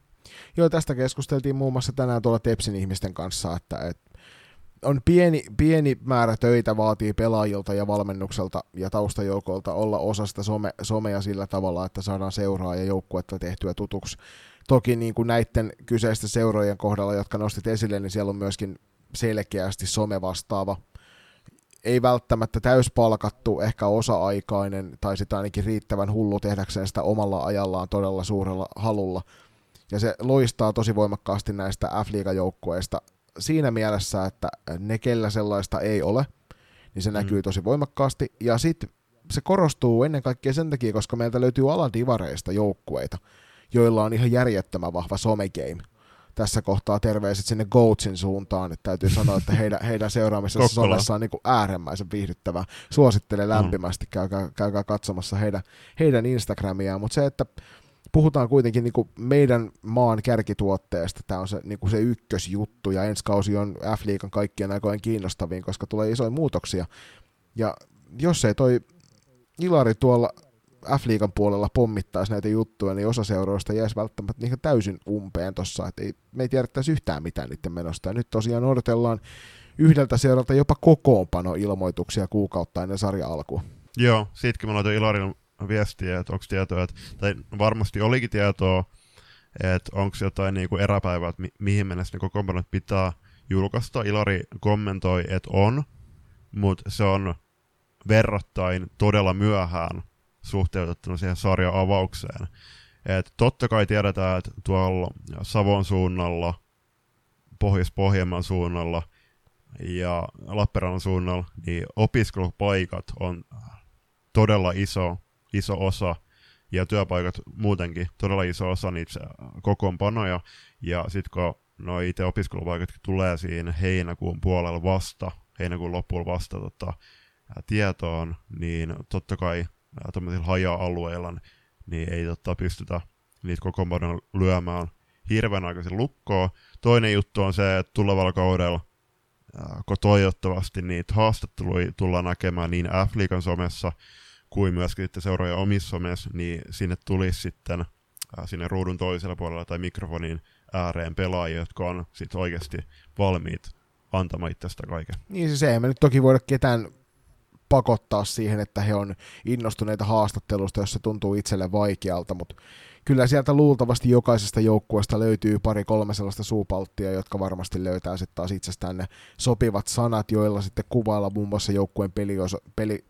Joo, tästä keskusteltiin muun muassa tänään tuolla Tepsin ihmisten kanssa, että, että on pieni, pieni määrä töitä vaatii pelaajilta ja valmennukselta ja taustajoukolta olla osa sitä some, somea sillä tavalla, että saadaan seuraa ja joukkuetta tehtyä tutuksi. Toki niin kuin näiden kyseisten seurojen kohdalla, jotka nostit esille, niin siellä on myöskin selkeästi some vastaava ei välttämättä täyspalkattu, ehkä osa-aikainen, tai sitä ainakin riittävän hullu tehdäkseen sitä omalla ajallaan todella suurella halulla. Ja se loistaa tosi voimakkaasti näistä F-liigajoukkueista siinä mielessä, että ne, kellä sellaista ei ole, niin se mm. näkyy tosi voimakkaasti. Ja sitten se korostuu ennen kaikkea sen takia, koska meiltä löytyy alan divareista joukkueita, joilla on ihan järjettömän vahva somegame. Tässä kohtaa terveiset sinne Goatsin suuntaan, että täytyy sanoa, että heidän, heidän seuraamisessa somessa on niin kuin äärimmäisen viihdyttävää. Suosittelen mm. lämpimästi, käykää, käykää katsomassa heidän, heidän Instagramiaan, mutta se, että puhutaan kuitenkin niin kuin meidän maan kärkituotteesta, tämä on se, niin kuin se ykkösjuttu, ja ensi kausi on F-liikan kaikkien aikojen kiinnostavin, koska tulee isoja muutoksia, ja jos ei toi Ilari tuolla F-liigan puolella pommittaisi näitä juttuja, niin osa seuroista jäisi välttämättä niin täysin umpeen tuossa, että ei, me ei tiedettäisi yhtään mitään niiden menosta. Ja nyt tosiaan odotellaan yhdeltä seuralta jopa kokoonpano-ilmoituksia kuukautta ennen sarja alkua. Joo, siitäkin mä laitoin Ilarin viestiä, että onko tietoa, että, tai varmasti olikin tietoa, että onko jotain niin kuin eräpäivää, että mi- mihin mennessä ne kokoonpanot pitää julkaista. Ilari kommentoi, että on, mutta se on verrattain todella myöhään suhteutettuna siihen sarjan avaukseen. Et totta kai tiedetään, että tuolla Savon suunnalla, Pohjois-Pohjanmaan suunnalla ja Lappeenrannan suunnalla, niin opiskelupaikat on todella iso, iso osa, ja työpaikat muutenkin todella iso osa niitä kokoonpanoja, ja sitten kun no itse opiskelupaikat tulee siinä heinäkuun puolella vasta, heinäkuun loppuun vasta tota, tietoon, niin totta kai haja-alueilla niin ei totta, pystytä niitä koko muodon lyömään hirveän aikaisin lukkoon. Toinen juttu on se, että tulevalla kaudella kun toivottavasti niitä haastatteluja tullaan näkemään niin F-liigan somessa kuin myöskin sitten seuraajan omissa somessa, niin sinne tulisi sitten sinne ruudun toisella puolella tai mikrofonin ääreen pelaajia, jotka on sitten oikeasti valmiit antamaan itsestä kaiken. Niin siis ei me nyt toki voida ketään pakottaa siihen, että he on innostuneita haastattelusta, jos se tuntuu itselle vaikealta, mutta kyllä sieltä luultavasti jokaisesta joukkueesta löytyy pari-kolme sellaista suupalttia, jotka varmasti löytää sitten taas itsestään ne sopivat sanat, joilla sitten kuvailla muun muassa joukkueen peliosa, peli,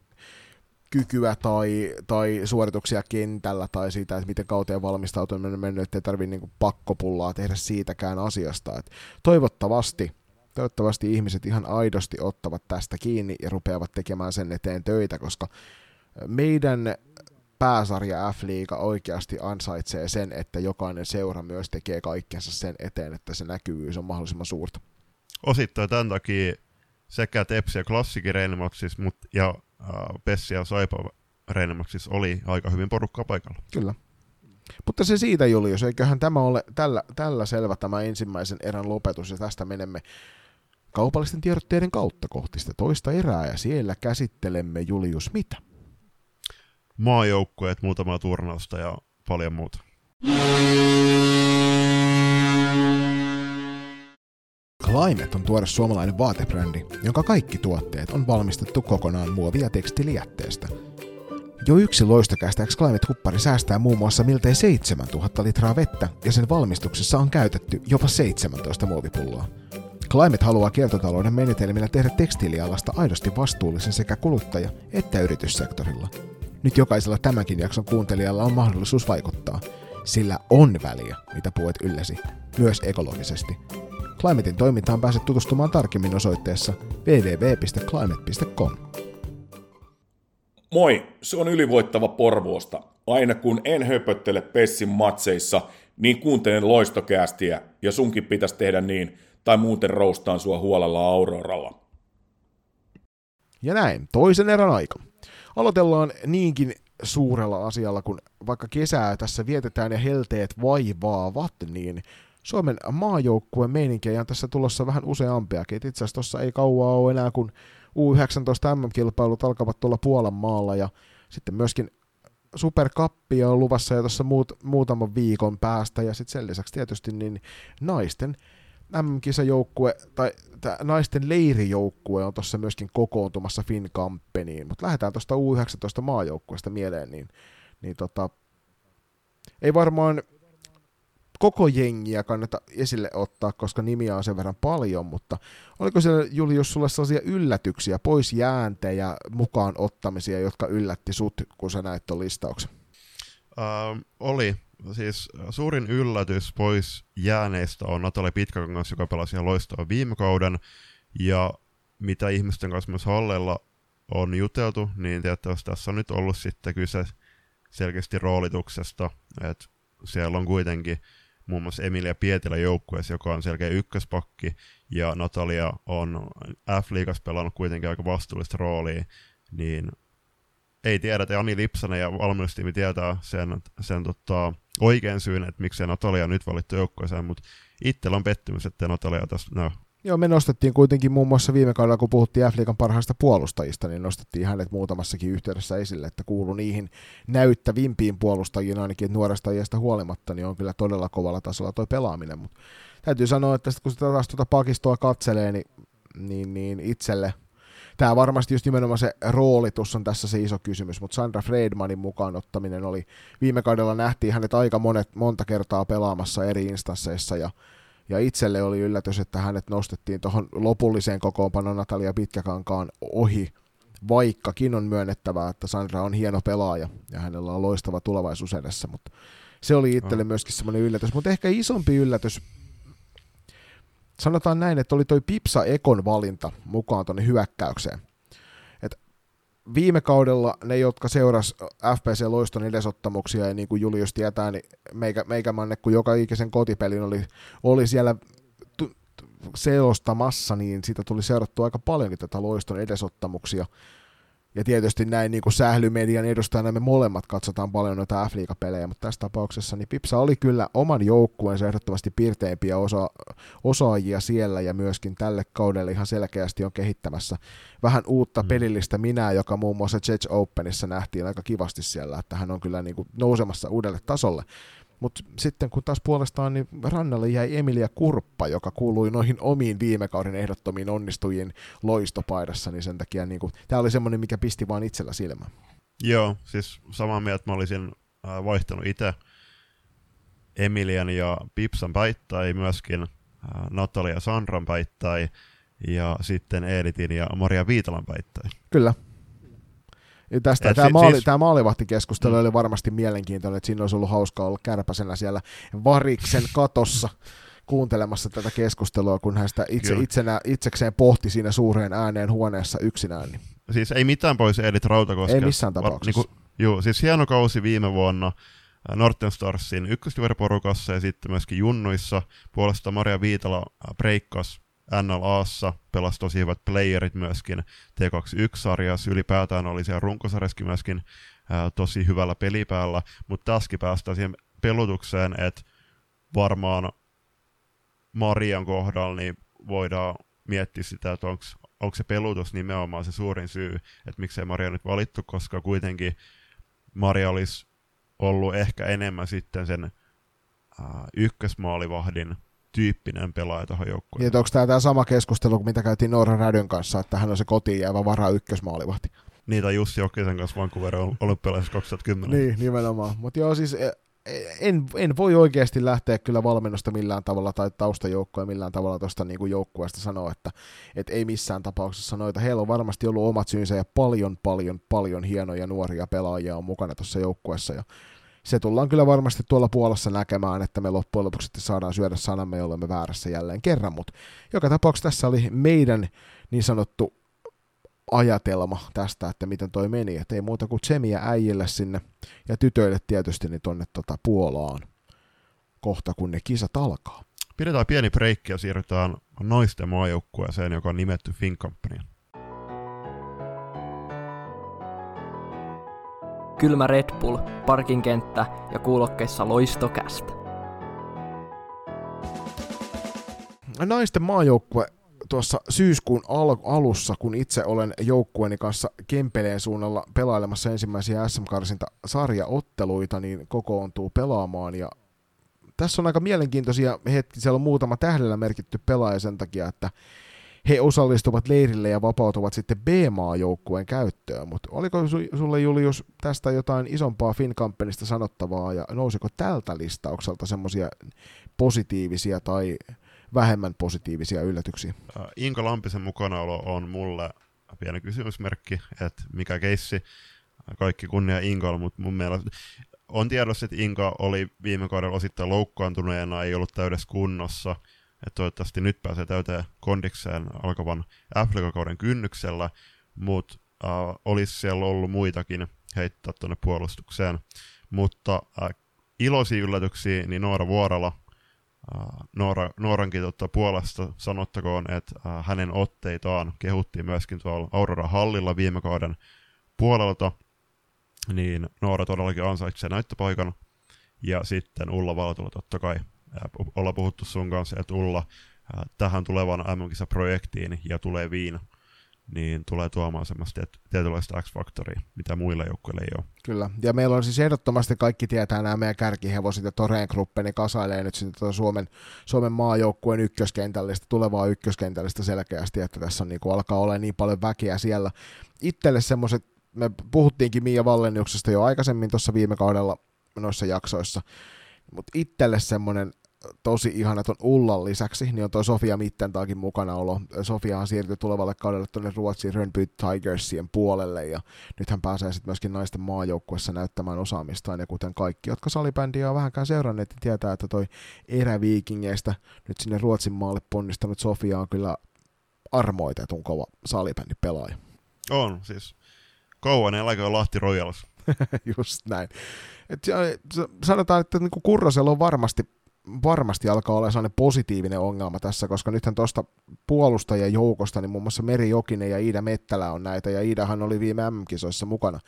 kykyä tai, tai suorituksia kentällä tai siitä, että miten kauteen valmistautuminen on mennyt, ettei tarvitse niin pakkopullaa tehdä siitäkään asiasta. Et toivottavasti Toivottavasti ihmiset ihan aidosti ottavat tästä kiinni ja rupeavat tekemään sen eteen töitä, koska meidän pääsarja F-liiga oikeasti ansaitsee sen, että jokainen seura myös tekee kaikkensa sen eteen, että se näkyvyys on mahdollisimman suurta. Osittain tämän takia sekä Tepsi ja Klassikin ja äh, Pessi ja Saipa Reinemaksissa oli aika hyvin porukkaa paikalla. Kyllä. Mutta se siitä, Julius, eiköhän tämä ole tällä, tällä selvä tämä ensimmäisen erän lopetus, ja tästä menemme kaupallisten tiedotteiden kautta kohti sitä toista erää, ja siellä käsittelemme Julius mitä? Maajoukkueet, muutama turnausta ja paljon muuta. Climate on tuore suomalainen vaatebrändi, jonka kaikki tuotteet on valmistettu kokonaan muovi- ja tekstilijätteestä. Jo yksi loistokästä Climate-huppari säästää muun muassa miltei 7000 litraa vettä, ja sen valmistuksessa on käytetty jopa 17 muovipulloa. Climate haluaa kiertotalouden menetelmillä tehdä tekstiilialasta aidosti vastuullisen sekä kuluttaja- että yrityssektorilla. Nyt jokaisella tämänkin jakson kuuntelijalla on mahdollisuus vaikuttaa. Sillä on väliä, mitä puet ylläsi, myös ekologisesti. Climatein toimintaan pääset tutustumaan tarkemmin osoitteessa www.climate.com. Moi, se on ylivoittava Porvoosta. Aina kun en höpöttele Pessin matseissa, niin kuuntelen loistokäästiä ja sunkin pitäisi tehdä niin – tai muuten roustaan sua huolella Auroralla. Ja näin, toisen erän aika. Aloitellaan niinkin suurella asialla, kun vaikka kesää tässä vietetään ja helteet vaivaavat, niin Suomen maajoukkueen meininkejä on tässä tulossa vähän useampiakin. Itse asiassa tuossa ei kauaa ole enää, kun U19 MM-kilpailut alkavat tuolla Puolan maalla ja sitten myöskin Superkappi on luvassa jo tuossa muut, muutaman viikon päästä ja sitten sen lisäksi tietysti niin naisten MM-kisajoukkue, tai tämä naisten leirijoukkue on tuossa myöskin kokoontumassa Finkampeniin, mutta lähdetään tuosta U19 maajoukkueesta mieleen, niin, niin tota, ei varmaan koko jengiä kannata esille ottaa, koska nimiä on sen verran paljon, mutta oliko siellä Julius sulle sellaisia yllätyksiä, pois jääntejä, mukaan ottamisia, jotka yllätti sut, kun sä näit tuon listauksen? Uh, oli. Siis suurin yllätys pois jääneistä on Natalia Pitkäkangas, joka pelasi ihan loistavaa viime kauden, ja mitä ihmisten kanssa myös Hallella on juteltu, niin tietysti tässä on nyt ollut sitten kyse selkeästi roolituksesta, että siellä on kuitenkin muun muassa Emilia Pietilä joukkueessa, joka on selkeä ykköspakki, ja Natalia on F-liigassa pelannut kuitenkin aika vastuullista roolia, niin ei tiedä, että Ani Lipsanen ja valmennustiimi tietää sen, sen tota, oikean syyn, että miksei Natalia nyt valittu joukkueeseen, mutta itsellä on pettymys, että Natalia tässä, no, Joo, me nostettiin kuitenkin muun muassa viime kaudella, kun puhuttiin f parhaista puolustajista, niin nostettiin hänet muutamassakin yhteydessä esille, että kuulu niihin näyttävimpiin puolustajiin ainakin, nuoresta iästä huolimatta, niin on kyllä todella kovalla tasolla toi pelaaminen, mutta täytyy sanoa, että kun sitä taas tuota pakistoa katselee, niin, niin, niin itselle Tämä varmasti just nimenomaan se roolitus on tässä se iso kysymys, mutta Sandra Freedmanin mukaan ottaminen oli, viime kaudella nähtiin hänet aika monet, monta kertaa pelaamassa eri instansseissa ja ja itselle oli yllätys, että hänet nostettiin tuohon lopulliseen kokoonpanoon Natalia Pitkäkankaan ohi, vaikkakin on myönnettävää, että Sandra on hieno pelaaja ja hänellä on loistava tulevaisuus edessä, mutta se oli itselle oh. myöskin semmoinen yllätys, mutta ehkä isompi yllätys, sanotaan näin, että oli toi Pipsa Ekon valinta mukaan tuonne hyökkäykseen viime kaudella ne, jotka seuras FPC Loiston edesottamuksia, ja niin kuin Julius tietää, niin meikä, meikämanne, kun joka ikisen kotipelin oli, oli siellä seostamassa, niin siitä tuli seurattua aika paljonkin tätä Loiston edesottamuksia. Ja tietysti näin niin kuin sählymedian edustajana me molemmat katsotaan paljon noita f pelejä mutta tässä tapauksessa niin Pipsa oli kyllä oman joukkueensa ehdottomasti piirteimpiä osa, osaajia siellä ja myöskin tälle kaudelle ihan selkeästi on kehittämässä vähän uutta mm. pelillistä minää, joka muun muassa Judge Openissa nähtiin aika kivasti siellä, että hän on kyllä niin kuin nousemassa uudelle tasolle. Mutta sitten kun taas puolestaan niin rannalle jäi Emilia Kurppa, joka kuului noihin omiin viime kauden ehdottomiin onnistujiin loistopaidassa, niin sen takia niin tämä oli semmoinen, mikä pisti vaan itsellä silmään. Joo, siis samaa mieltä mä olisin äh, vaihtanut itse Emilian ja Pipsan päittäin, myöskin äh, Natalia Sandran päittäin, ja sitten Eeditin ja Maria Viitalan päittäin. Kyllä, ja tästä tämä, si- maali, siis... tämä maalivahtikeskustelu mm. oli varmasti mielenkiintoinen, että siinä olisi ollut hauskaa olla kärpäsenä siellä variksen katossa kuuntelemassa tätä keskustelua, kun hän sitä itse, itsenä, itsekseen pohti siinä suureen ääneen huoneessa yksinään. Niin. Siis ei mitään pois Edith Rautakoskesta. Ei missään tapauksessa. Var, niin kuin, juu, siis hieno kausi viime vuonna äh, Norten Starsin ykköstiverporukassa ja sitten myöskin junnuissa. Puolesta Maria Viitala äh, breikkasi NLAssa, pelasi tosi hyvät playerit myöskin T21-sarjassa, ylipäätään oli siellä runkosarjassakin myöskin ää, tosi hyvällä pelipäällä, mutta tässäkin päästään siihen pelutukseen, että varmaan Marian kohdalla niin voidaan miettiä sitä, että onko se pelutus nimenomaan se suurin syy, että miksei Maria nyt valittu, koska kuitenkin Maria olisi ollut ehkä enemmän sitten sen ää, ykkösmaalivahdin tyyppinen pelaaja tuohon joukkueeseen. Niin, onko tämä tämä sama keskustelu kuin mitä käytiin Noora Rädyn kanssa, että hän on se kotiin jäävä vara ykkösmaalivahti? Niitä Jussi Jokisen kanssa Vancouverin olympialaisissa 2010. niin, nimenomaan. Mutta joo, siis e, e, en, en voi oikeasti lähteä kyllä valmennusta millään tavalla tai taustajoukkoja millään tavalla tuosta niin joukkueesta sanoa, että et ei missään tapauksessa noita. Heillä on varmasti ollut omat syynsä ja paljon, paljon, paljon hienoja nuoria pelaajia on mukana tuossa joukkueessa ja se tullaan kyllä varmasti tuolla puolessa näkemään, että me loppujen lopuksi saadaan syödä sanamme, jolloin me väärässä jälleen kerran, mutta joka tapauksessa tässä oli meidän niin sanottu ajatelma tästä, että miten toi meni, että ei muuta kuin tsemiä äijille sinne ja tytöille tietysti niin tonne tota Puolaan kohta, kun ne kisat alkaa. Pidetään pieni breikki ja siirrytään naisten maajoukkueeseen, joka on nimetty Finkampanjan. Kylmä Red Bull, parkinkenttä ja kuulokkeissa loistokästä. Naisten maajoukkue tuossa syyskuun al- alussa, kun itse olen joukkueeni kanssa Kempeleen suunnalla pelailemassa ensimmäisiä SM-karsinta sarjaotteluita, niin kokoontuu pelaamaan ja tässä on aika mielenkiintoisia hetki, siellä on muutama tähdellä merkitty pelaaja sen takia, että he osallistuvat leirille ja vapautuvat sitten B-maajoukkueen käyttöön. Mutta oliko su- sulle Julius tästä jotain isompaa Finkampenista sanottavaa ja nousiko tältä listaukselta semmoisia positiivisia tai vähemmän positiivisia yllätyksiä? Inka Lampisen mukanaolo on mulle pieni kysymysmerkki, että mikä keissi, kaikki kunnia Inkalle, mutta mun mielestä on tiedossa, että Inka oli viime kaudella osittain loukkaantuneena, ei ollut täydessä kunnossa, että toivottavasti nyt pääsee täyteen kondikseen alkavan f kynnyksellä, mutta äh, olisi siellä ollut muitakin heittää tuonne puolustukseen. Mutta äh, iloisia yllätyksiä, niin Noora Vuorala, äh, Noora, Noorankin totta, puolesta sanottakoon, että äh, hänen otteitaan kehuttiin myöskin tuolla Aurora Hallilla viime kauden puolelta, niin Noora todellakin ansaitsee näyttöpaikan. Ja sitten Ulla Valtola totta kai. Ollaan puhuttu sun kanssa, että Ulla äh, tähän tulevan mm projektiin ja tulee viin, niin tulee tuomaan semmoista tietynlaista X-faktoria, mitä muilla joukkueilla ei ole. Kyllä, ja meillä on siis ehdottomasti kaikki tietää nämä meidän kärkihevosit ja Toreen Gruppe, niin kasailee nyt sitten tuota Suomen, Suomen maajoukkueen ykköskentällistä, tulevaa ykköskentällistä selkeästi, että tässä on, niin kuin, alkaa olla niin paljon väkeä siellä. Itselle semmoiset me puhuttiinkin Mia Vallenjuksesta jo aikaisemmin tuossa viime kaudella noissa jaksoissa, mutta itselle semmoinen tosi ihana ton Ullan lisäksi, niin on toi Sofia Mittentaakin mukanaolo. Sofiahan siirtyi tulevalle kaudelle tuonne Ruotsin Rönnby Tigersien puolelle, ja nyt hän pääsee sitten myöskin naisten maajoukkuessa näyttämään osaamistaan, ja kuten kaikki, jotka salibändiä on vähänkään seuranneet, niin tietää, että toi eräviikingeistä nyt sinne Ruotsin maalle ponnistanut Sofia on kyllä armoitetun kova salibändin pelaaja. On, siis kauan eläkö Lahti Royals. Just näin. Et sanotaan, että niin Kurrosella on varmasti varmasti alkaa olla sellainen positiivinen ongelma tässä, koska nythän tuosta puolustajien joukosta, niin muun muassa Meri Jokinen ja Iida Mettälä on näitä, ja Iidahan oli viime M-kisoissa mukana,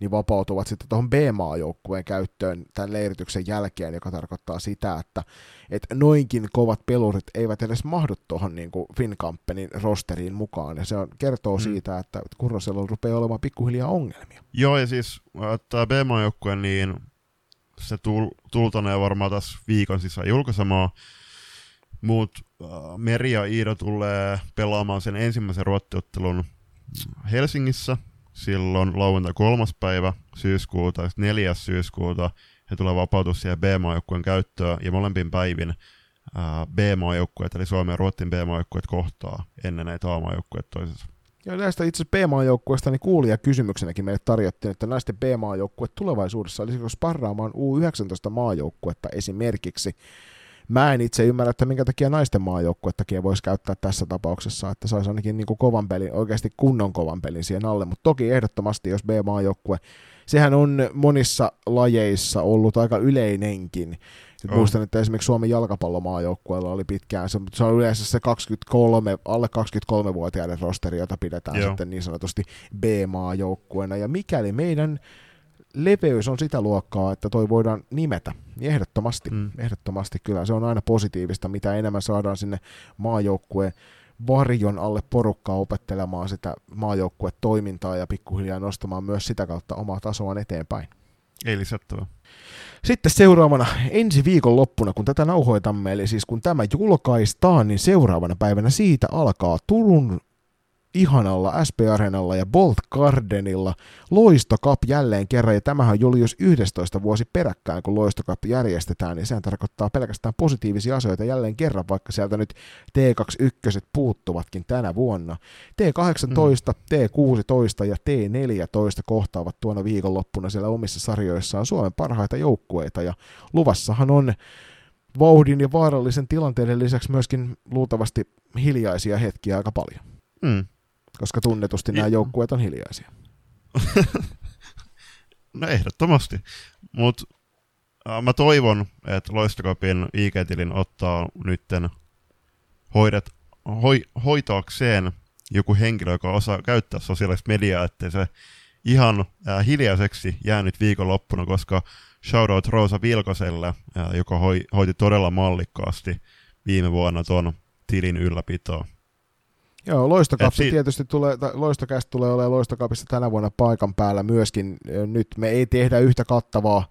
niin vapautuvat sitten tuohon B-maajoukkueen käyttöön tämän leirityksen jälkeen, joka tarkoittaa sitä, että, että noinkin kovat pelurit eivät edes mahdu tuohon niin Finkampenin rosteriin mukaan, ja se on, kertoo mm. siitä, että Kurrosella rupeaa olemaan pikkuhiljaa ongelmia. Joo, ja siis tämä B-maajoukkue, niin se tul, tultanee varmaan tässä viikon sisään julkaisemaan. Mutta äh, Meri ja Iida tulee pelaamaan sen ensimmäisen ruottiottelun Helsingissä silloin lauantai kolmas päivä syyskuuta, neljäs syyskuuta he tulee vapautua siihen B-maajoukkueen käyttöön, ja molempiin päivin äh, B-maajoukkueet, eli Suomen ja Ruotsin B-maajoukkueet kohtaa ennen näitä A-maajoukkueet toisensa. Ja näistä itse B-maajoukkueesta niin kuulija kysymyksenäkin meille tarjottiin, että naisten B-maajoukkue tulevaisuudessa olisiko sparraamaan U19 maajoukkuetta esimerkiksi. Mä en itse ymmärrä, että minkä takia naisten maajoukkuettakin voisi käyttää tässä tapauksessa, että saisi ainakin niin kuin kovan pelin, oikeasti kunnon kovan pelin siihen alle, mutta toki ehdottomasti, jos B-maajoukkue, sehän on monissa lajeissa ollut aika yleinenkin, Oh. Muistan, että esimerkiksi Suomen jalkapallomaajoukkueella oli pitkään, se, se on yleensä se 23, alle 23-vuotiaiden rosteri, jota pidetään Joo. sitten niin sanotusti B-maajoukkueena. Ja mikäli meidän leveys on sitä luokkaa, että toi voidaan nimetä, niin ehdottomasti, mm. ehdottomasti kyllä. Se on aina positiivista, mitä enemmän saadaan sinne maajoukkueen varjon alle porukkaa opettelemaan sitä maajoukkuetoimintaa ja pikkuhiljaa nostamaan myös sitä kautta omaa tasoaan eteenpäin. Ei lisättävä. Sitten seuraavana ensi viikon loppuna, kun tätä nauhoitamme, eli siis kun tämä julkaistaan, niin seuraavana päivänä siitä alkaa Turun ihanalla SP Arenalla ja Bolt Gardenilla Loisto Cup jälleen kerran, ja tämähän on Julius 11 vuosi peräkkäin, kun Loisto Cup järjestetään, niin sehän tarkoittaa pelkästään positiivisia asioita jälleen kerran, vaikka sieltä nyt T21 puuttuvatkin tänä vuonna. T18, mm. T16 ja T14 kohtaavat tuona viikonloppuna siellä omissa sarjoissaan Suomen parhaita joukkueita, ja luvassahan on vauhdin ja vaarallisen tilanteiden lisäksi myöskin luultavasti hiljaisia hetkiä aika paljon. Mm koska tunnetusti nämä joukkueet on hiljaisia. no ehdottomasti, mutta mä toivon, että Loistokopin IG-tilin ottaa nytten hoidet, hoi, hoitaakseen joku henkilö, joka osaa käyttää sosiaalista mediaa, ettei se ihan äh, hiljaiseksi jäänyt viikonloppuna, koska shoutout Roosa Vilkoselle, äh, joka hoi, hoiti todella mallikkaasti viime vuonna tuon tilin ylläpitoa. Joo, loistokapsi si- tietysti tulee, loistokästä tulee olemaan loistokapissa tänä vuonna paikan päällä myöskin. Nyt me ei tehdä yhtä kattavaa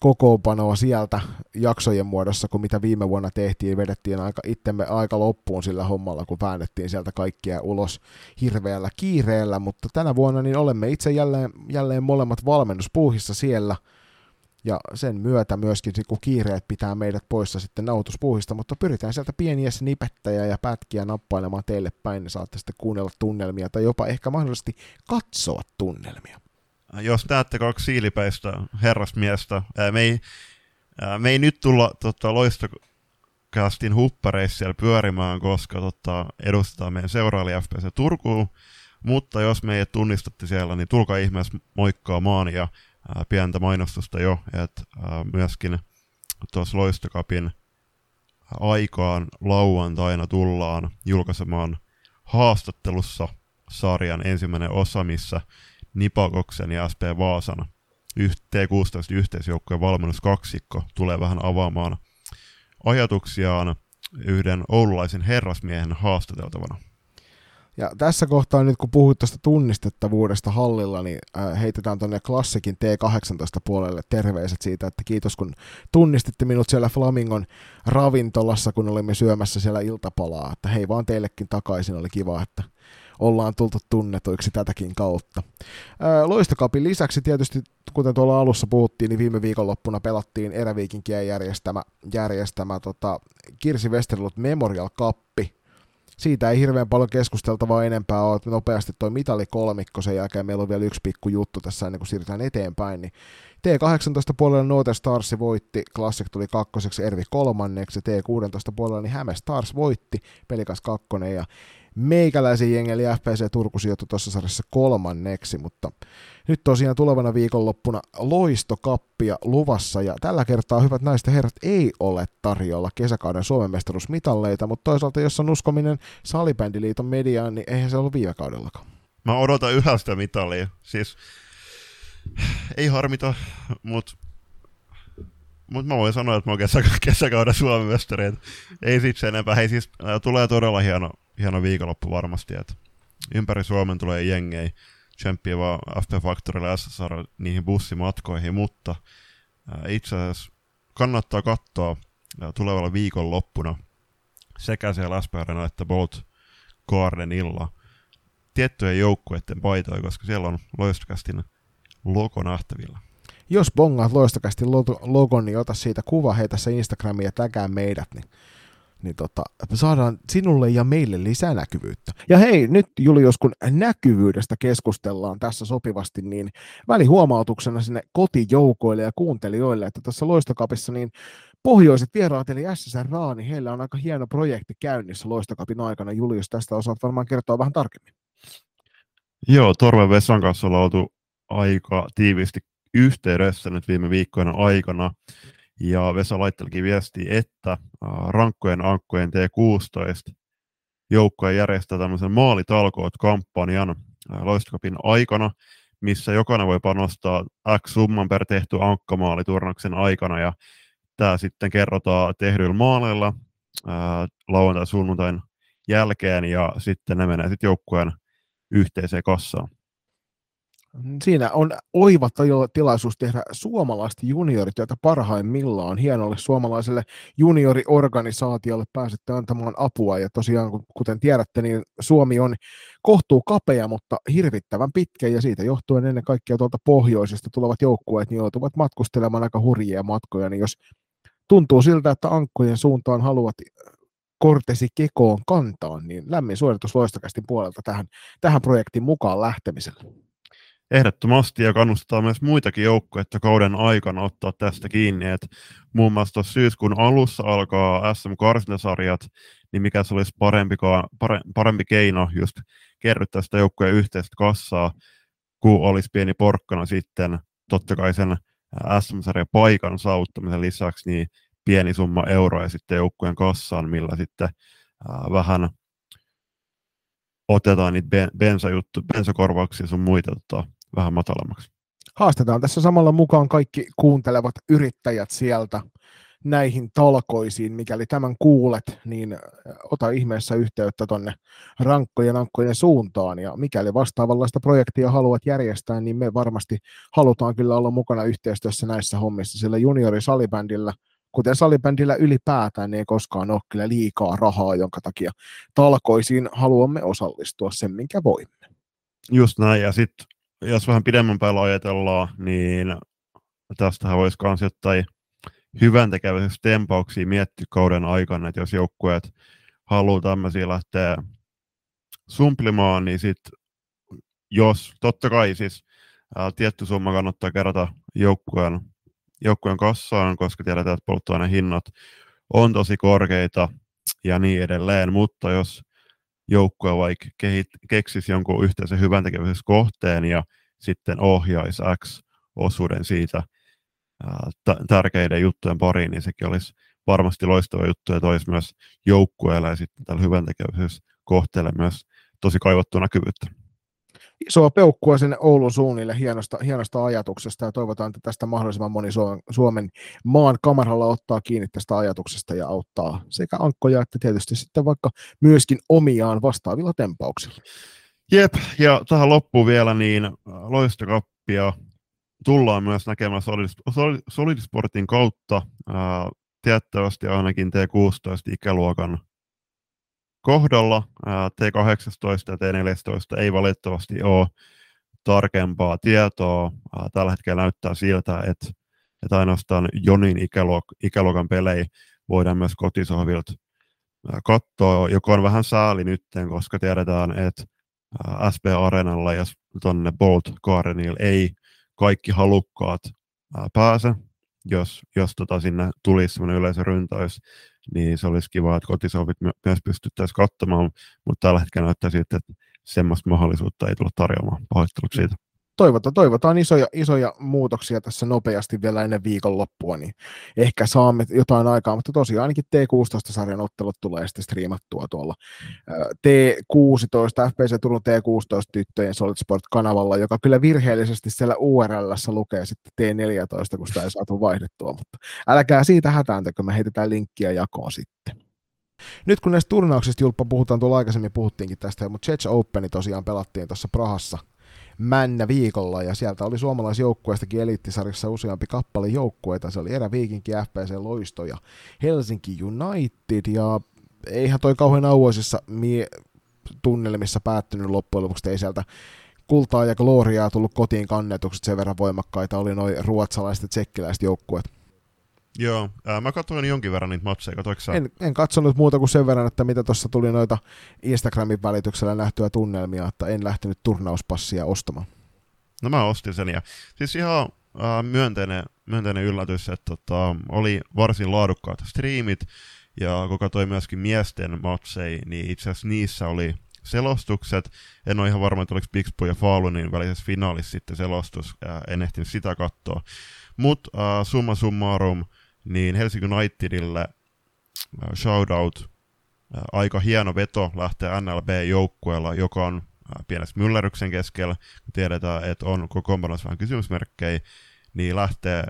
kokoonpanoa sieltä jaksojen muodossa, kuin mitä viime vuonna tehtiin. Vedettiin aika, itsemme aika loppuun sillä hommalla, kun väännettiin sieltä kaikkia ulos hirveällä kiireellä, mutta tänä vuonna niin olemme itse jälleen, jälleen molemmat valmennuspuuhissa siellä, ja sen myötä myöskin, kun kiireet pitää meidät poissa sitten nautuspuuhista, mutta pyritään sieltä pieniä nipettäjä ja pätkiä nappailemaan teille päin, niin saatte sitten kuunnella tunnelmia tai jopa ehkä mahdollisesti katsoa tunnelmia. Jos näette kaksi siilipäistä herrasmiestä, ää, me, ei, ää, me ei nyt tulla tota, loistokastin huppareissa siellä pyörimään, koska tota, edustetaan meidän seuraali FPC Turkuun, mutta jos meidät tunnistatte siellä, niin tulkaa ihmeessä moikkaamaan ja pientä mainostusta jo, että myöskin tuossa loistokapin aikaan lauantaina tullaan julkaisemaan haastattelussa sarjan ensimmäinen osa, missä Nipakoksen ja SP Vaasan T16 yhteisjoukkojen valmennuskaksikko tulee vähän avaamaan ajatuksiaan yhden oululaisen herrasmiehen haastateltavana. Ja tässä kohtaa nyt kun puhuit tuosta tunnistettavuudesta hallilla, niin äh, heitetään tuonne klassikin T18 puolelle terveiset siitä, että kiitos kun tunnistitte minut siellä Flamingon ravintolassa, kun olimme syömässä siellä iltapalaa, että hei vaan teillekin takaisin, oli kiva, että ollaan tultu tunnetuiksi tätäkin kautta. Loistokapin lisäksi tietysti, kuten tuolla alussa puhuttiin, niin viime viikonloppuna pelattiin Eräviikinkien järjestämä, järjestämä tota, Kirsi Westerlut Memorial Kappi. Siitä ei hirveän paljon keskusteltavaa enempää ole, että nopeasti toi mitali kolmikko, sen jälkeen meillä on vielä yksi pikku juttu tässä ennen kuin siirrytään eteenpäin, niin T18 puolella Note Stars voitti, Classic tuli kakkoseksi, Ervi kolmanneksi, T16 puolella niin Häme Stars voitti, Pelikas kakkonen ja meikäläisen jengi, eli FPC Turku sijoittui tuossa sarjassa kolmanneksi, mutta nyt tosiaan tulevana viikonloppuna loistokappia luvassa, ja tällä kertaa, hyvät naiset ja herrat, ei ole tarjolla kesäkauden Suomen mestaruusmitalleita, mutta toisaalta, jos on uskominen Salibändiliiton mediaan, niin eihän se ollut viime kaudellakaan. Mä odotan yhä sitä mitalia, siis ei harmita, mutta mutta mä voin sanoa, että mä oon kesä, kesäkauden Suomen mestari. Ei sit se enempää. Hei siis äh, tulee todella hieno, hieno viikonloppu varmasti, että ympäri Suomen tulee jengei tsemppiä vaan FP Factorille SSR niihin bussimatkoihin, mutta äh, itse asiassa kannattaa katsoa äh, tulevalla viikonloppuna sekä siellä SPRn että Bolt Gardenilla tiettyjen joukkueiden paitoja, koska siellä on loistokästin logo nähtävillä jos bongaat loistakästi logon, niin ota siitä kuva, heitä se Instagramiin ja tägää meidät, niin, niin tota, saadaan sinulle ja meille lisää näkyvyyttä. Ja hei, nyt Julius, kun näkyvyydestä keskustellaan tässä sopivasti, niin välihuomautuksena sinne kotijoukoille ja kuuntelijoille, että tässä loistokapissa niin pohjoiset vieraat, eli SSR Raani, heillä on aika hieno projekti käynnissä loistokapin aikana. Julius, tästä osaat varmaan kertoa vähän tarkemmin. Joo, Torven Vessan kanssa ollaan oltu aika tiiviisti yhteydessä nyt viime viikkoina aikana. Ja Vesa laittelikin viesti, että rankkojen ankkojen T16 joukkoja järjestää tämmöisen maalitalkoot-kampanjan loistokapin aikana, missä jokainen voi panostaa X summan per tehty ankkamaaliturnaksen aikana, ja tämä sitten kerrotaan tehdyillä maaleilla lauantai sunnuntain jälkeen, ja sitten ne menee sitten joukkueen yhteiseen kassaan. Siinä on oiva tilaisuus tehdä suomalaista juniorityötä parhaimmillaan. Hienolle suomalaiselle junioriorganisaatiolle pääsette antamaan apua. Ja tosiaan, kuten tiedätte, niin Suomi on kohtuu kapea, mutta hirvittävän pitkä. Ja siitä johtuen ennen kaikkea tuolta pohjoisesta tulevat joukkueet niin joutuvat matkustelemaan aika hurjia matkoja. Niin jos tuntuu siltä, että ankkojen suuntaan haluat kortesi kekoon kantaa, niin lämmin suoritus loistokästi puolelta tähän, tähän projektiin mukaan lähtemiselle ehdottomasti ja kannustaa myös muitakin joukkoja kauden aikana ottaa tästä kiinni, että muun muassa tuossa syyskuun alussa alkaa SM Karsintasarjat, niin mikä se olisi parempi, pare, parempi keino just kerryttää sitä joukkojen yhteistä kassaa, kun olisi pieni porkkana sitten totta kai sen SM-sarjan paikan saavuttamisen lisäksi niin pieni summa euroja sitten joukkueen kassaan, millä sitten äh, vähän otetaan niitä bensajuttu, bensakorvauksia sun muita tota, vähän matalammaksi. Haastetaan tässä samalla mukaan kaikki kuuntelevat yrittäjät sieltä näihin talkoisiin. Mikäli tämän kuulet, niin ota ihmeessä yhteyttä tonne rankkojen ankkojen suuntaan. Ja mikäli vastaavanlaista projektia haluat järjestää, niin me varmasti halutaan kyllä olla mukana yhteistyössä näissä hommissa, sillä juniorisalibändillä – kuten salibändillä ylipäätään, niin ei koskaan ole kyllä liikaa rahaa, jonka takia talkoisiin haluamme osallistua sen, minkä voimme. Just näin, ja sitten jos vähän pidemmän päällä ajatellaan, niin tästähän voisi myös jotain hyvän tempauksia miettiä kauden aikana, että jos joukkueet haluaa tämmöisiä lähteä sumplimaan, niin sitten jos, totta kai siis ää, tietty summa kannattaa kerätä joukkueen joukkueen kassaan, koska tiedetään, että polttoainehinnat on tosi korkeita ja niin edelleen, mutta jos joukkue vaikka keksisi jonkun yhteisen hyvän kohteen ja sitten ohjaisi X osuuden siitä tärkeiden juttujen pariin, niin sekin olisi varmasti loistava juttu ja toisi myös joukkueelle ja sitten tällä hyvän kohteelle myös tosi kaivattua näkyvyyttä isoa peukkua sinne Oulun suunnille hienosta, hienosta ajatuksesta ja toivotaan, että tästä mahdollisimman moni Suomen, Suomen maan kamaralla ottaa kiinni tästä ajatuksesta ja auttaa sekä ankkoja että tietysti sitten vaikka myöskin omiaan vastaavilla tempauksilla. Jep, ja tähän loppuun vielä niin äh, loistokappia tullaan myös näkemään Solidisportin kautta. Ää, äh, tiettävästi ainakin T16 ikäluokan kohdalla. T18 ja T14 ei valitettavasti ole tarkempaa tietoa. Tällä hetkellä näyttää siltä, että, että ainoastaan Jonin ikäluok- ikäluokan pelejä voidaan myös kotisohvilta katsoa, joka on vähän sääli nyt, koska tiedetään, että SP Arenalla ja tuonne Bolt Gardenille ei kaikki halukkaat pääse, jos, jos tota sinne tulisi sellainen yleisöryntäys niin se olisi kiva, että kotisovit myös pystyttäisiin katsomaan, mutta tällä hetkellä näyttää siltä, että semmoista mahdollisuutta ei tule tarjoamaan. Pahoittelut siitä. Toivotaan, toivotaan isoja, isoja muutoksia tässä nopeasti vielä ennen viikonloppua, niin ehkä saamme jotain aikaa, mutta tosiaan ainakin T16-sarjan ottelut tulee sitten striimattua tuolla T16, FPC Turun T16 tyttöjen Solid Sport-kanavalla, joka kyllä virheellisesti siellä URL lukee sitten T14, kun sitä ei saatu vaihdettua, mutta älkää siitä hätääntäkö, me heitetään linkkiä jakoon sitten. Nyt kun näistä turnauksista Julppa puhutaan, tuolla aikaisemmin puhuttiinkin tästä, mutta Jets Openi tosiaan pelattiin tuossa Prahassa – männä viikolla, ja sieltä oli suomalaisjoukkueestakin eliittisarjassa useampi kappale joukkueita. Se oli Eräviikinki, FPC Loisto ja Helsinki United, ja eihän toi kauhean auoisissa mie- tunnelmissa päättynyt loppujen lopuksi, ei sieltä kultaa ja gloriaa tullut kotiin kannetukset sen verran voimakkaita oli noin ruotsalaiset ja tsekkiläiset joukkueet. Joo, ää, mä katsoin jonkin verran niitä matseja, katsoitko en, en katsonut muuta kuin sen verran, että mitä tuossa tuli noita Instagramin välityksellä nähtyä tunnelmia, että en lähtenyt turnauspassia ostamaan. No mä ostin sen ja siis ihan ää, myönteinen, myönteinen yllätys, että tota, oli varsin laadukkaat striimit ja kun katsoi myöskin miesten matseja, niin itse asiassa niissä oli selostukset. En ole ihan varma, että oliko Pixbo ja Falunin välisessä finaalissa sitten selostus, ää, en ehtinyt sitä katsoa. Mutta summa summarum, niin Helsinki Unitedille äh, shoutout, äh, aika hieno veto lähteä NLB-joukkueella, joka on äh, pienessä myllerryksen keskellä, kun tiedetään, että on kokoonpanossa vähän kysymysmerkkejä, niin lähtee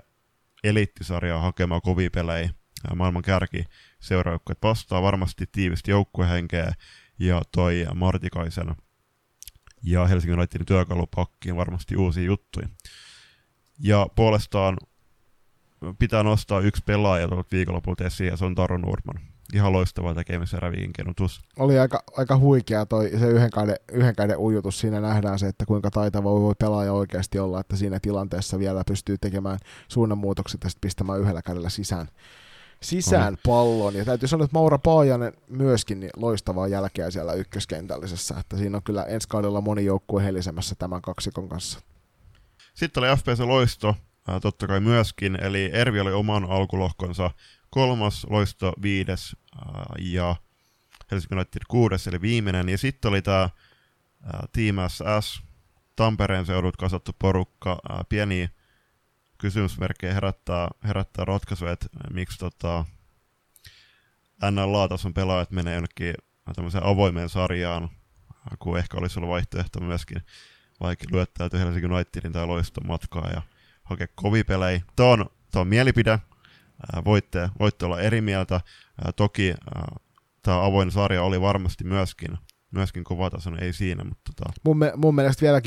eliittisarjaa hakemaan kovia pelejä, maailman kärki seuraajukkuet vastaa varmasti tiivisti joukkuehenkeä, ja toi Martikaisen ja Helsingin Unitedin työkalupakkiin varmasti uusia juttuja. Ja puolestaan pitää nostaa yksi pelaaja tuolta viikonlopulta esiin, ja se on Taro Nurman. Ihan loistava tekemisen kenutus. Oli aika, aika huikea toi, se yhden käden, yhden käden ujutus. Siinä nähdään se, että kuinka taitava voi pelaaja oikeasti olla, että siinä tilanteessa vielä pystyy tekemään suunnanmuutokset ja sitten pistämään yhdellä kädellä sisään, sisään pallon. Ja täytyy sanoa, että Maura Paajanen myöskin niin loistavaa jälkeä siellä ykköskentällisessä. Että siinä on kyllä ensi kaudella moni joukkue helisemässä tämän kaksikon kanssa. Sitten oli FPC Loisto, ää, totta kai myöskin, eli Ervi oli oman alkulohkonsa kolmas, Loisto viides ää, ja Helsinki United kuudes, eli viimeinen. Ja sitten oli tämä Team SS, Tampereen seudut kasattu porukka, ää, pieni kysymysmerkkejä herättää, herättää ratkaisu, että miksi tota, NLA-tason pelaajat menee jonnekin tämmöiseen avoimeen sarjaan, kun ehkä olisi ollut vaihtoehto myöskin vaikka lyöttäytyy Helsingin Unitedin tai loiston matkaa ja hakea kovia pelejä. Tämä on, tämä on mielipide. voitte, voitte olla eri mieltä. Toki tämä avoin sarja oli varmasti myöskin myöskin kovatasoinen, ei siinä. Mutta tota. mun, me, mun mielestä vielä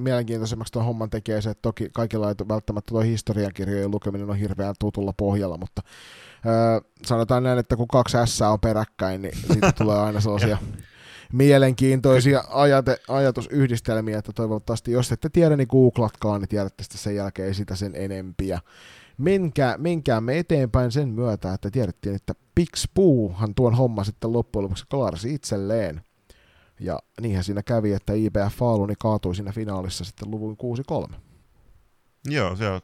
mielenkiintoisemmaksi tuon homman tekee se, että toki kaikilla ei välttämättä tuo historiankirjojen lukeminen on hirveän tutulla pohjalla, mutta öö, sanotaan näin, että kun kaksi S on peräkkäin, niin siitä tulee aina sellaisia mielenkiintoisia ajate, ajatusyhdistelmiä, että toivottavasti, jos ette tiedä, niin googlatkaa, niin tiedätte sitten sen jälkeen sitä sen enempiä. Menkää, menkäämme eteenpäin sen myötä, että tiedettiin, että Pixpuuhan tuon homma sitten loppujen lopuksi klarsi itselleen. Ja niinhän siinä kävi, että IBF Faluni kaatui siinä finaalissa sitten luvun 6-3. Joo, se on.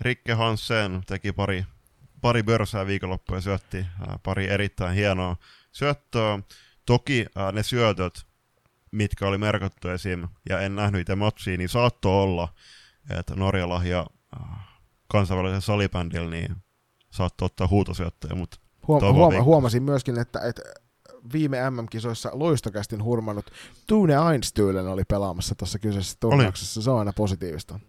Rikke Hansen teki pari, pari börsää viikonloppuja ja syötti pari erittäin hienoa syöttöä. Toki äh, ne syötöt, mitkä oli merkattu esim. ja en nähnyt itse matsia, niin saattoi olla, että Norjala ja äh, kansainvälisen salibändillä niin saattoi ottaa huutosyöttöjä, mutta Huom- huoma- huomasin myöskin, että, että viime MM-kisoissa loistokästin hurmannut Tune Einstühlen oli pelaamassa tuossa kyseisessä turnauksessa. Se on aina positiivista.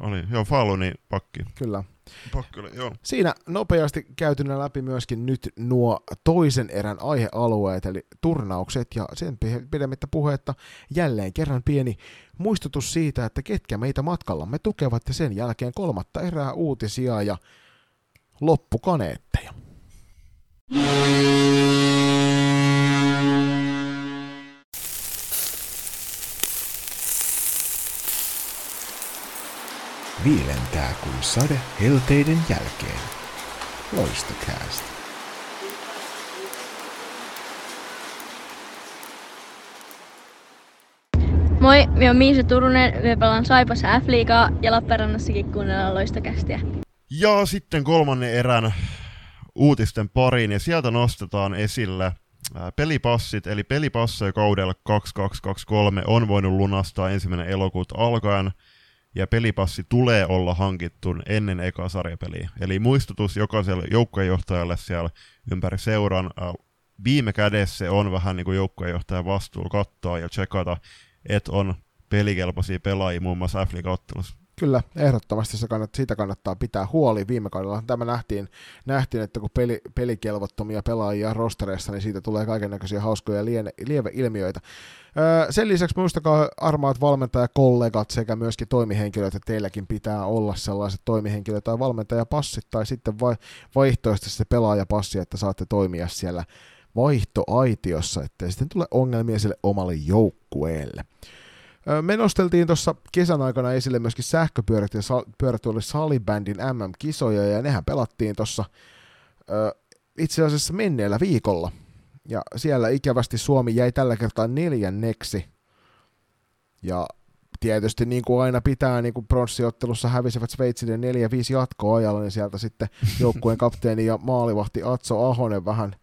Oli, joo, Faluni pakki. Kyllä. Pakki oli, joo. Siinä nopeasti käytynä läpi myöskin nyt nuo toisen erän aihealueet, eli turnaukset, ja sen pidemmittä puhetta jälleen kerran pieni muistutus siitä, että ketkä meitä matkallamme tukevat, ja sen jälkeen kolmatta erää uutisia ja loppukaneetteja. Viilentää kuin sade helteiden jälkeen. Loistokäästä. Moi, minä olen Miisa Turunen, me pelaan Saipassa F-liigaa ja Lappeenrannassakin kuunnellaan loistokästiä. Ja sitten kolmannen erän uutisten pariin, ja sieltä nostetaan esille pelipassit, eli pelipasseja kaudella 2223 on voinut lunastaa ensimmäinen elokuuta alkaen – ja pelipassi tulee olla hankittu ennen eka sarjapeliä. Eli muistutus jokaiselle joukkuejohtajalle siellä ympäri seuran. Viime kädessä on vähän niin kuin joukkuejohtajan vastuulla katsoa ja tsekata, että on pelikelpoisia pelaajia muun muassa f ottelussa. Kyllä, ehdottomasti se kannat, siitä kannattaa pitää huoli. Viime kaudella tämä nähtiin, nähtiin että kun peli, pelikelvottomia pelaajia rostereissa, niin siitä tulee kaiken näköisiä hauskoja liene, lieveilmiöitä. Sen lisäksi muistakaa armaat valmentajakollegat sekä myöskin toimihenkilöt, että teilläkin pitää olla sellaiset toimihenkilöt tai valmentajapassit tai sitten vai, vaihtoehtoisesti se pelaajapassi, että saatte toimia siellä vaihtoaitiossa, ettei sitten tule ongelmia sille omalle joukkueelle. Me nosteltiin tuossa kesän aikana esille myöskin sähköpyörät ja pyörät oli salibändin MM-kisoja ja nehän pelattiin tuossa itse asiassa menneellä viikolla. Ja siellä ikävästi Suomi jäi tällä kertaa neljänneksi. Ja tietysti niin kuin aina pitää, niin kuin pronssiottelussa hävisivät Sveitsille 4-5 jatkoajalla, niin sieltä sitten joukkueen kapteeni ja maalivahti Atso Ahonen vähän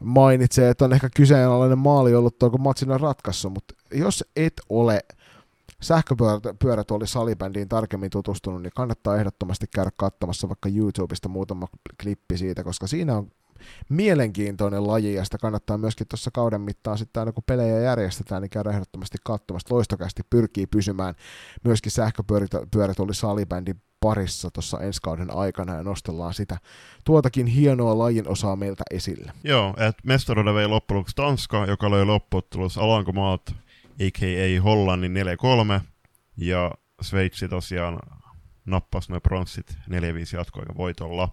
mainitsee, että on ehkä kyseenalainen maali ollut tuo, kun matsin on ratkaissut, mutta jos et ole sähköpyörät oli salibändiin tarkemmin tutustunut, niin kannattaa ehdottomasti käydä katsomassa vaikka YouTubesta muutama klippi siitä, koska siinä on mielenkiintoinen laji, ja sitä kannattaa myöskin tuossa kauden mittaan sitten aina kun pelejä järjestetään, niin käydä ehdottomasti katsomassa. Loistokästi pyrkii pysymään myöskin sähköpyörät oli salibändin parissa tuossa ensi kauden aikana ja nostellaan sitä tuotakin hienoa lajin osaa meiltä esille. Joo, että mestaruuden vei loppujen Tanska, joka löi loppuottelussa Alankomaat, a.k.a. Hollannin 4-3, ja Sveitsi tosiaan nappasi noin pronssit 4-5 jatkoaika voitolla.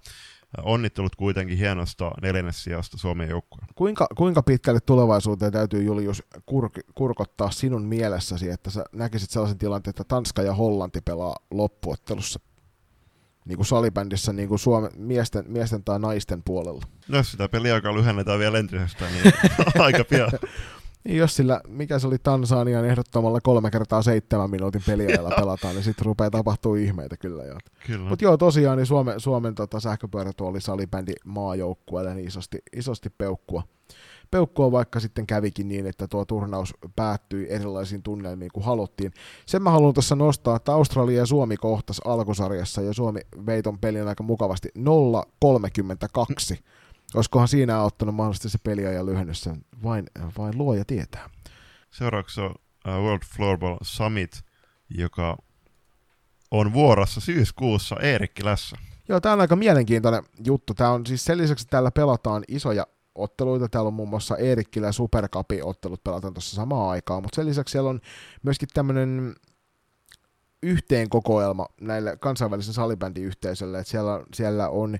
Onnittelut kuitenkin hienosta neljännessijasta Suomen joukkueen. Kuinka, kuinka pitkälle tulevaisuuteen täytyy Julius kur, kurkottaa sinun mielessäsi, että sä näkisit sellaisen tilanteen, että Tanska ja Hollanti pelaa loppuottelussa niin kuin salibändissä niin kuin Suomen, miesten, miesten tai naisten puolella? No jos sitä peliaikaa lyhennetään vielä entisestä, niin aika pian. Niin jos sillä, mikä se oli Tansanian ehdottomalla kolme kertaa seitsemän minuutin peliajalla pelataan, niin sitten rupeaa tapahtuu ihmeitä kyllä. Jo. kyllä. Mutta joo, tosiaan niin Suomen, Suomen tota, sähköpyörätuoli salibändi maajoukkueelle niin isosti, isosti peukkua. Peukkua vaikka sitten kävikin niin, että tuo turnaus päättyi erilaisiin tunnelmiin kuin haluttiin. Sen mä haluan tässä nostaa, että Australia ja Suomi kohtas alkusarjassa ja Suomi veiton pelin aika mukavasti 0-32. Olisikohan siinä auttanut mahdollisesti se peliajan lyhennys, vain, vain luoja tietää. Seuraavaksi on uh, World Floorball Summit, joka on vuorossa syyskuussa Eerikkilässä. Joo, tämä on aika mielenkiintoinen juttu. Tämä on siis sen lisäksi, että täällä pelataan isoja otteluita. Täällä on muun muassa Eerikkilä ja Supercupi ottelut pelataan tuossa samaan aikaan, mutta sen lisäksi siellä on myöskin tämmöinen yhteen kokoelma näille kansainvälisen salibändiyhteisölle, että siellä, siellä on,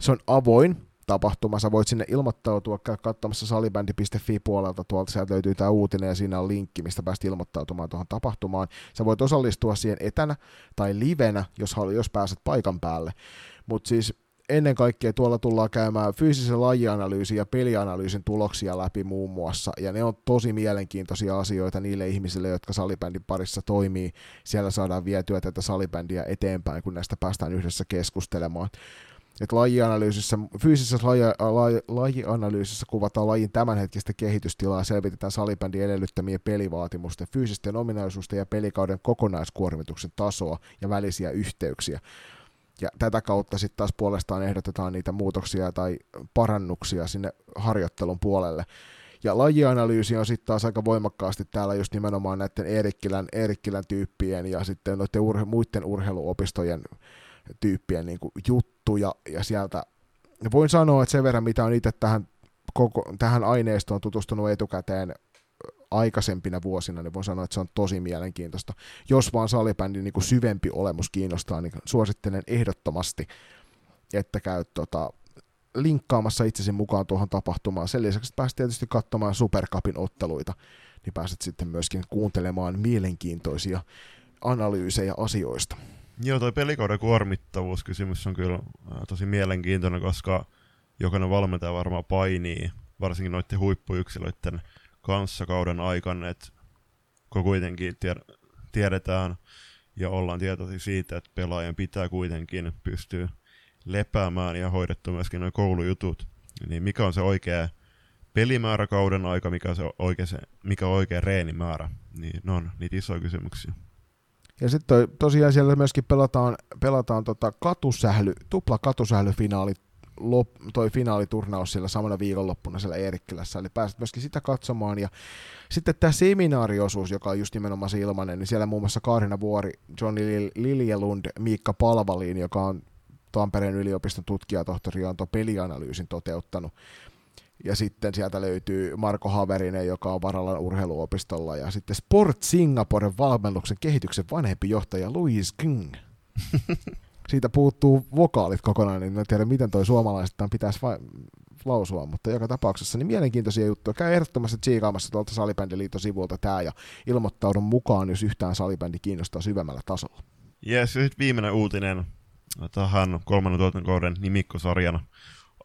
se on avoin tapahtuma, sä voit sinne ilmoittautua, käy katsomassa salibändi.fi puolelta, tuolta sieltä löytyy tämä uutinen ja siinä on linkki, mistä pääst ilmoittautumaan tuohon tapahtumaan. Sä voit osallistua siihen etänä tai livenä, jos, jos pääset paikan päälle. Mutta siis ennen kaikkea tuolla tullaan käymään fyysisen lajianalyysin ja pelianalyysin tuloksia läpi muun muassa, ja ne on tosi mielenkiintoisia asioita niille ihmisille, jotka salibändin parissa toimii. Siellä saadaan vietyä tätä salibändiä eteenpäin, kun näistä päästään yhdessä keskustelemaan. Et lajianalyysissä, fyysisessä laji, laji, lajianalyysissä kuvataan lajin tämänhetkistä kehitystilaa ja selvitetään salibändin edellyttämien pelivaatimusten, fyysisten ominaisuusten ja pelikauden kokonaiskuormituksen tasoa ja välisiä yhteyksiä. Ja tätä kautta sitten taas puolestaan ehdotetaan niitä muutoksia tai parannuksia sinne harjoittelun puolelle. Ja lajianalyysi on sitten taas aika voimakkaasti täällä just nimenomaan näiden Eerikkilän, Eerikkilän tyyppien ja sitten noiden urhe, muiden urheiluopistojen tyyppien niin kuin juttuja, ja sieltä voin sanoa, että sen verran, mitä on itse tähän, koko, tähän aineistoon tutustunut etukäteen aikaisempina vuosina, niin voin sanoa, että se on tosi mielenkiintoista. Jos vaan salibändin niin kuin syvempi olemus kiinnostaa, niin suosittelen ehdottomasti, että käy tota, linkkaamassa itsesi mukaan tuohon tapahtumaan. Sen lisäksi pääset tietysti katsomaan Supercupin otteluita, niin pääset sitten myöskin kuuntelemaan mielenkiintoisia analyysejä asioista. Joo, toi pelikauden kuormittavuuskysymys on kyllä tosi mielenkiintoinen, koska jokainen valmentaja varmaan painii, varsinkin noiden huippuyksilöiden kanssa kauden aikana, että kun kuitenkin tiedetään ja ollaan tietoisia siitä, että pelaajan pitää kuitenkin pystyä lepäämään ja hoidettu myöskin noin koulujutut, niin mikä on se oikea pelimäärä kauden aika, mikä on, se oikea, se, mikä on oikea reenimäärä, niin ne on niitä isoja kysymyksiä. Ja sitten tosiaan siellä myöskin pelataan, pelataan tota katusähly, tupla katusählyfinaali, lop, toi finaaliturnaus siellä samana viikonloppuna siellä Eerikkilässä, eli pääset myöskin sitä katsomaan, ja sitten tämä seminaariosuus, joka on just nimenomaan se ilmanen, niin siellä muun muassa Kaarina Vuori, Johnny Liljelund, Miikka Palvaliin, joka on Tampereen yliopiston tutkijatohtori, on tuon pelianalyysin toteuttanut, ja sitten sieltä löytyy Marko Haverinen, joka on Varallan urheiluopistolla, ja sitten Sport Singaporen valmennuksen kehityksen vanhempi johtaja Louis King. Siitä puuttuu vokaalit kokonaan, niin en tiedä miten toi suomalaistaan pitäisi va- lausua, mutta joka tapauksessa niin mielenkiintoisia juttuja. Käy ehdottomasti tsiikaamassa tuolta Salibändiliiton sivulta tämä ja ilmoittaudun mukaan, jos yhtään salibändi kiinnostaa syvemmällä tasolla. Jes, ja sitten viimeinen uutinen tähän kolmannen tuotantokauden nimikkosarjan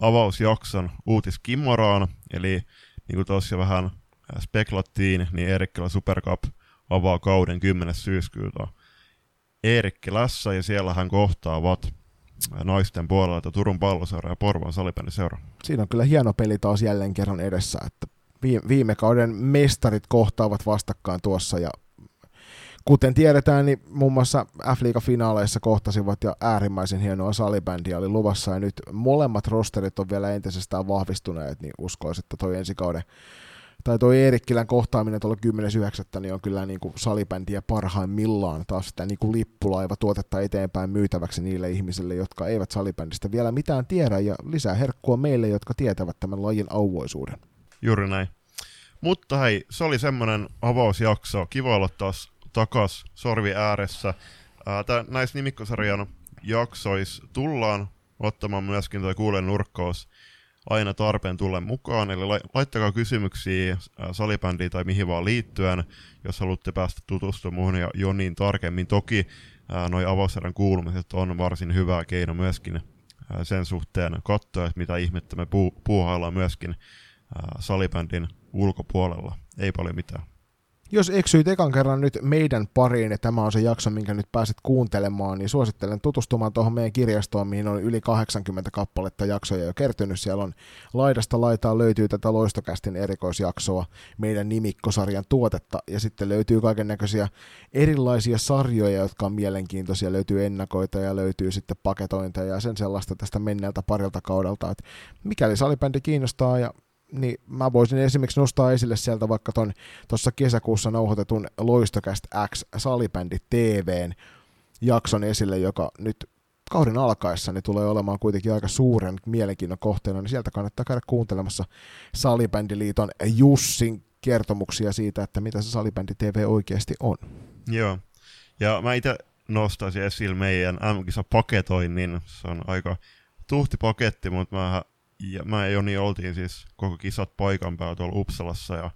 avausjakson uutis Kimmoraan, eli niin kuin tuossa vähän speklattiin, niin Eerikkilä Super Cup avaa kauden 10. syyskuuta Eerikkilässä, ja siellä hän kohtaavat naisten puolelta Turun palloseura ja Porvoon salibändiseura. Siinä on kyllä hieno peli taas jälleen kerran edessä, että viime kauden mestarit kohtaavat vastakkain tuossa ja Kuten tiedetään, niin muun muassa F-liiga-finaaleissa kohtasivat ja äärimmäisen hienoa salibändiä oli luvassa, ja nyt molemmat rosterit on vielä entisestään vahvistuneet, niin uskoisin, että toi ensi kauden tai toi Eerikkilän kohtaaminen tuolla 10.9. niin on kyllä niin kuin salibändiä parhaimmillaan taas sitä niin kuin lippulaiva tuotetta eteenpäin myytäväksi niille ihmisille, jotka eivät salibändistä vielä mitään tiedä ja lisää herkkua meille, jotka tietävät tämän lajin auvoisuuden. Juuri näin. Mutta hei, se oli semmoinen avausjakso. Kiva olla taas takas sorvi ääressä. Ää, näissä nimikkosarjan jaksoissa tullaan ottamaan myöskin tuo kuulen nurkkaus aina tarpeen tulla mukaan, eli laittakaa kysymyksiä salibändiin tai mihin vaan liittyen, jos haluatte päästä tutustumaan muuhun ja Joniin tarkemmin. Toki noin avausarjan kuulumiset on varsin hyvä keino myöskin sen suhteen katsoa, että mitä ihmettä me puu- puuhaillaan myöskin salibändin ulkopuolella. Ei paljon mitään. Jos eksyit ekan kerran nyt meidän pariin ja tämä on se jakso, minkä nyt pääset kuuntelemaan, niin suosittelen tutustumaan tuohon meidän kirjastoon, mihin on yli 80 kappaletta jaksoja jo kertynyt. Siellä on laidasta laitaa löytyy tätä Loistokästin erikoisjaksoa, meidän nimikkosarjan tuotetta, ja sitten löytyy kaiken näköisiä erilaisia sarjoja, jotka on mielenkiintoisia. Löytyy ennakoita ja löytyy sitten paketointeja ja sen sellaista tästä menneeltä parilta kaudelta. että mikäli salibändi kiinnostaa ja niin mä voisin esimerkiksi nostaa esille sieltä vaikka ton tuossa kesäkuussa nauhoitetun Loistokäst X Salibändi TVn jakson esille, joka nyt kauden alkaessa niin tulee olemaan kuitenkin aika suuren mielenkiinnon kohteena, niin sieltä kannattaa käydä kuuntelemassa Salibändiliiton Jussin kertomuksia siitä, että mitä se Salibändi TV oikeasti on. Joo. Ja mä itse nostaisin esille meidän M-kisa paketoinnin. Se on aika tuhti paketti, mutta mä, ja mä ja Joni oltiin siis koko kisat paikan päällä tuolla Uppsalassa ja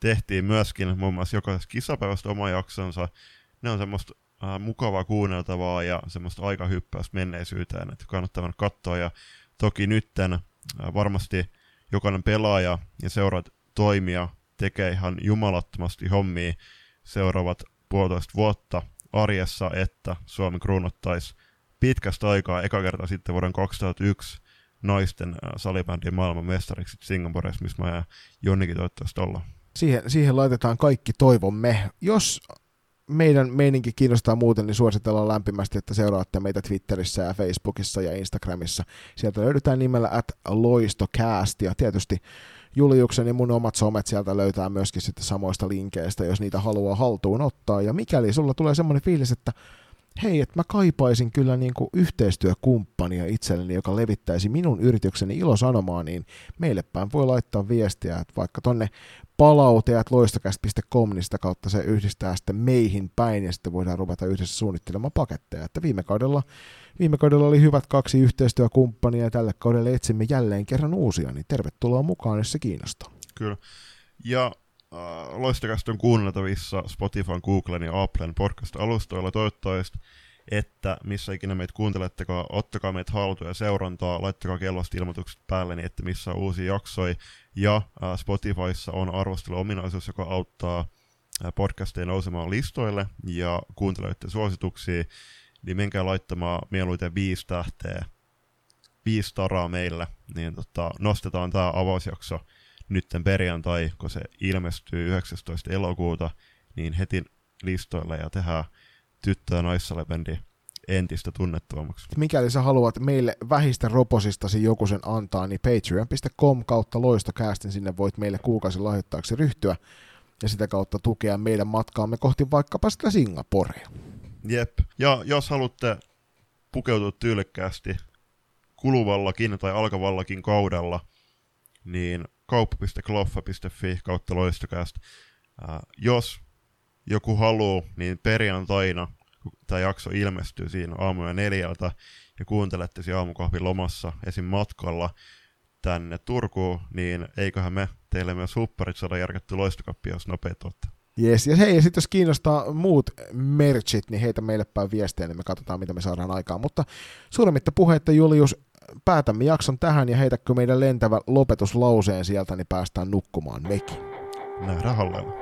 tehtiin myöskin muun muassa jokaisesta kisapäivästä oma jaksonsa. Ne on semmoista äh, mukavaa kuunneltavaa ja semmoista aikahyppäystä menneisyyteen, että kannattaa katsoa. Ja toki nytten äh, varmasti jokainen pelaaja ja seuraat toimia tekee ihan jumalattomasti hommia seuraavat puolitoista vuotta arjessa, että Suomi kruunottaisi pitkästä aikaa, eka kerta sitten vuoden 2001 naisten äh, salibändin maailman mestariksi Singaporessa, missä mä ja Jonnikin toivottavasti ollaan. Siihen, siihen laitetaan kaikki toivomme. Jos meidän meininki kiinnostaa muuten, niin suositellaan lämpimästi, että seuraatte meitä Twitterissä ja Facebookissa ja Instagramissa. Sieltä löydetään nimellä at loistocast ja tietysti Juliuksen ja mun omat somet sieltä löytää myöskin sitten samoista linkeistä, jos niitä haluaa haltuun ottaa. Ja mikäli sulla tulee semmoinen fiilis, että hei, että mä kaipaisin kyllä niin kuin yhteistyökumppania itselleni, joka levittäisi minun yritykseni ilosanomaa, niin meille päin voi laittaa viestiä, että vaikka tonne palauteat loistokäst.com, niin kautta se yhdistää sitten meihin päin ja sitten voidaan ruveta yhdessä suunnittelemaan paketteja. Että viime kaudella, viime kaudella oli hyvät kaksi yhteistyökumppania ja tälle kaudelle etsimme jälleen kerran uusia, niin tervetuloa mukaan, jos se kiinnostaa. Kyllä. Ja äh, Loistokäst on kuunneltavissa Spotify, Googlen ja Applen podcast-alustoilla toivottavasti, että missä ikinä meitä kuuntelettekaan, ottakaa meitä haltuun ja seurantaa, laittakaa kellosta ilmoitukset päälle, niin että missä on uusia jaksoja. Ja äh, Spotifyssa on arvostelu-ominaisuus, joka auttaa äh, podcasteja nousemaan listoille ja kuuntelijoiden suosituksia, niin menkää laittamaan mieluiten viisi tähteä, viisi taraa meille, niin tota, nostetaan tämä avausjakso nytten perjantai, kun se ilmestyy 19. elokuuta, niin heti listoille ja tehdään tyttö- ja naissalebendi entistä tunnettavammaksi. Mikäli sä haluat meille vähistä roposistasi joku sen antaa, niin patreon.com kautta loistokäästin sinne voit meille kuukausi lahjoittaaksi ryhtyä ja sitä kautta tukea meidän matkaamme kohti vaikkapa sitä Singaporea. Jep. Ja jos haluatte pukeutua tyylikkäästi kuluvallakin tai alkavallakin kaudella, niin kauppa.kloffa.fi kautta loistokäst. Äh, jos joku haluaa, niin perjantaina, kun tämä jakso ilmestyy siinä aamuja neljältä, ja kuuntelette siinä aamukahvin lomassa esim. matkalla tänne Turkuun, niin eiköhän me teille myös hupparit saada järketty loistokappia, jos nopeet olette. Yes, ja hei, ja sitten jos kiinnostaa muut merchit, niin heitä meille päin viestejä, niin me katsotaan, mitä me saadaan aikaan. Mutta suuremmitta puhetta, Julius, päätämme jakson tähän ja heitäkö meidän lentävä lopetuslauseen sieltä, niin päästään nukkumaan mekin. Nähdään hallella.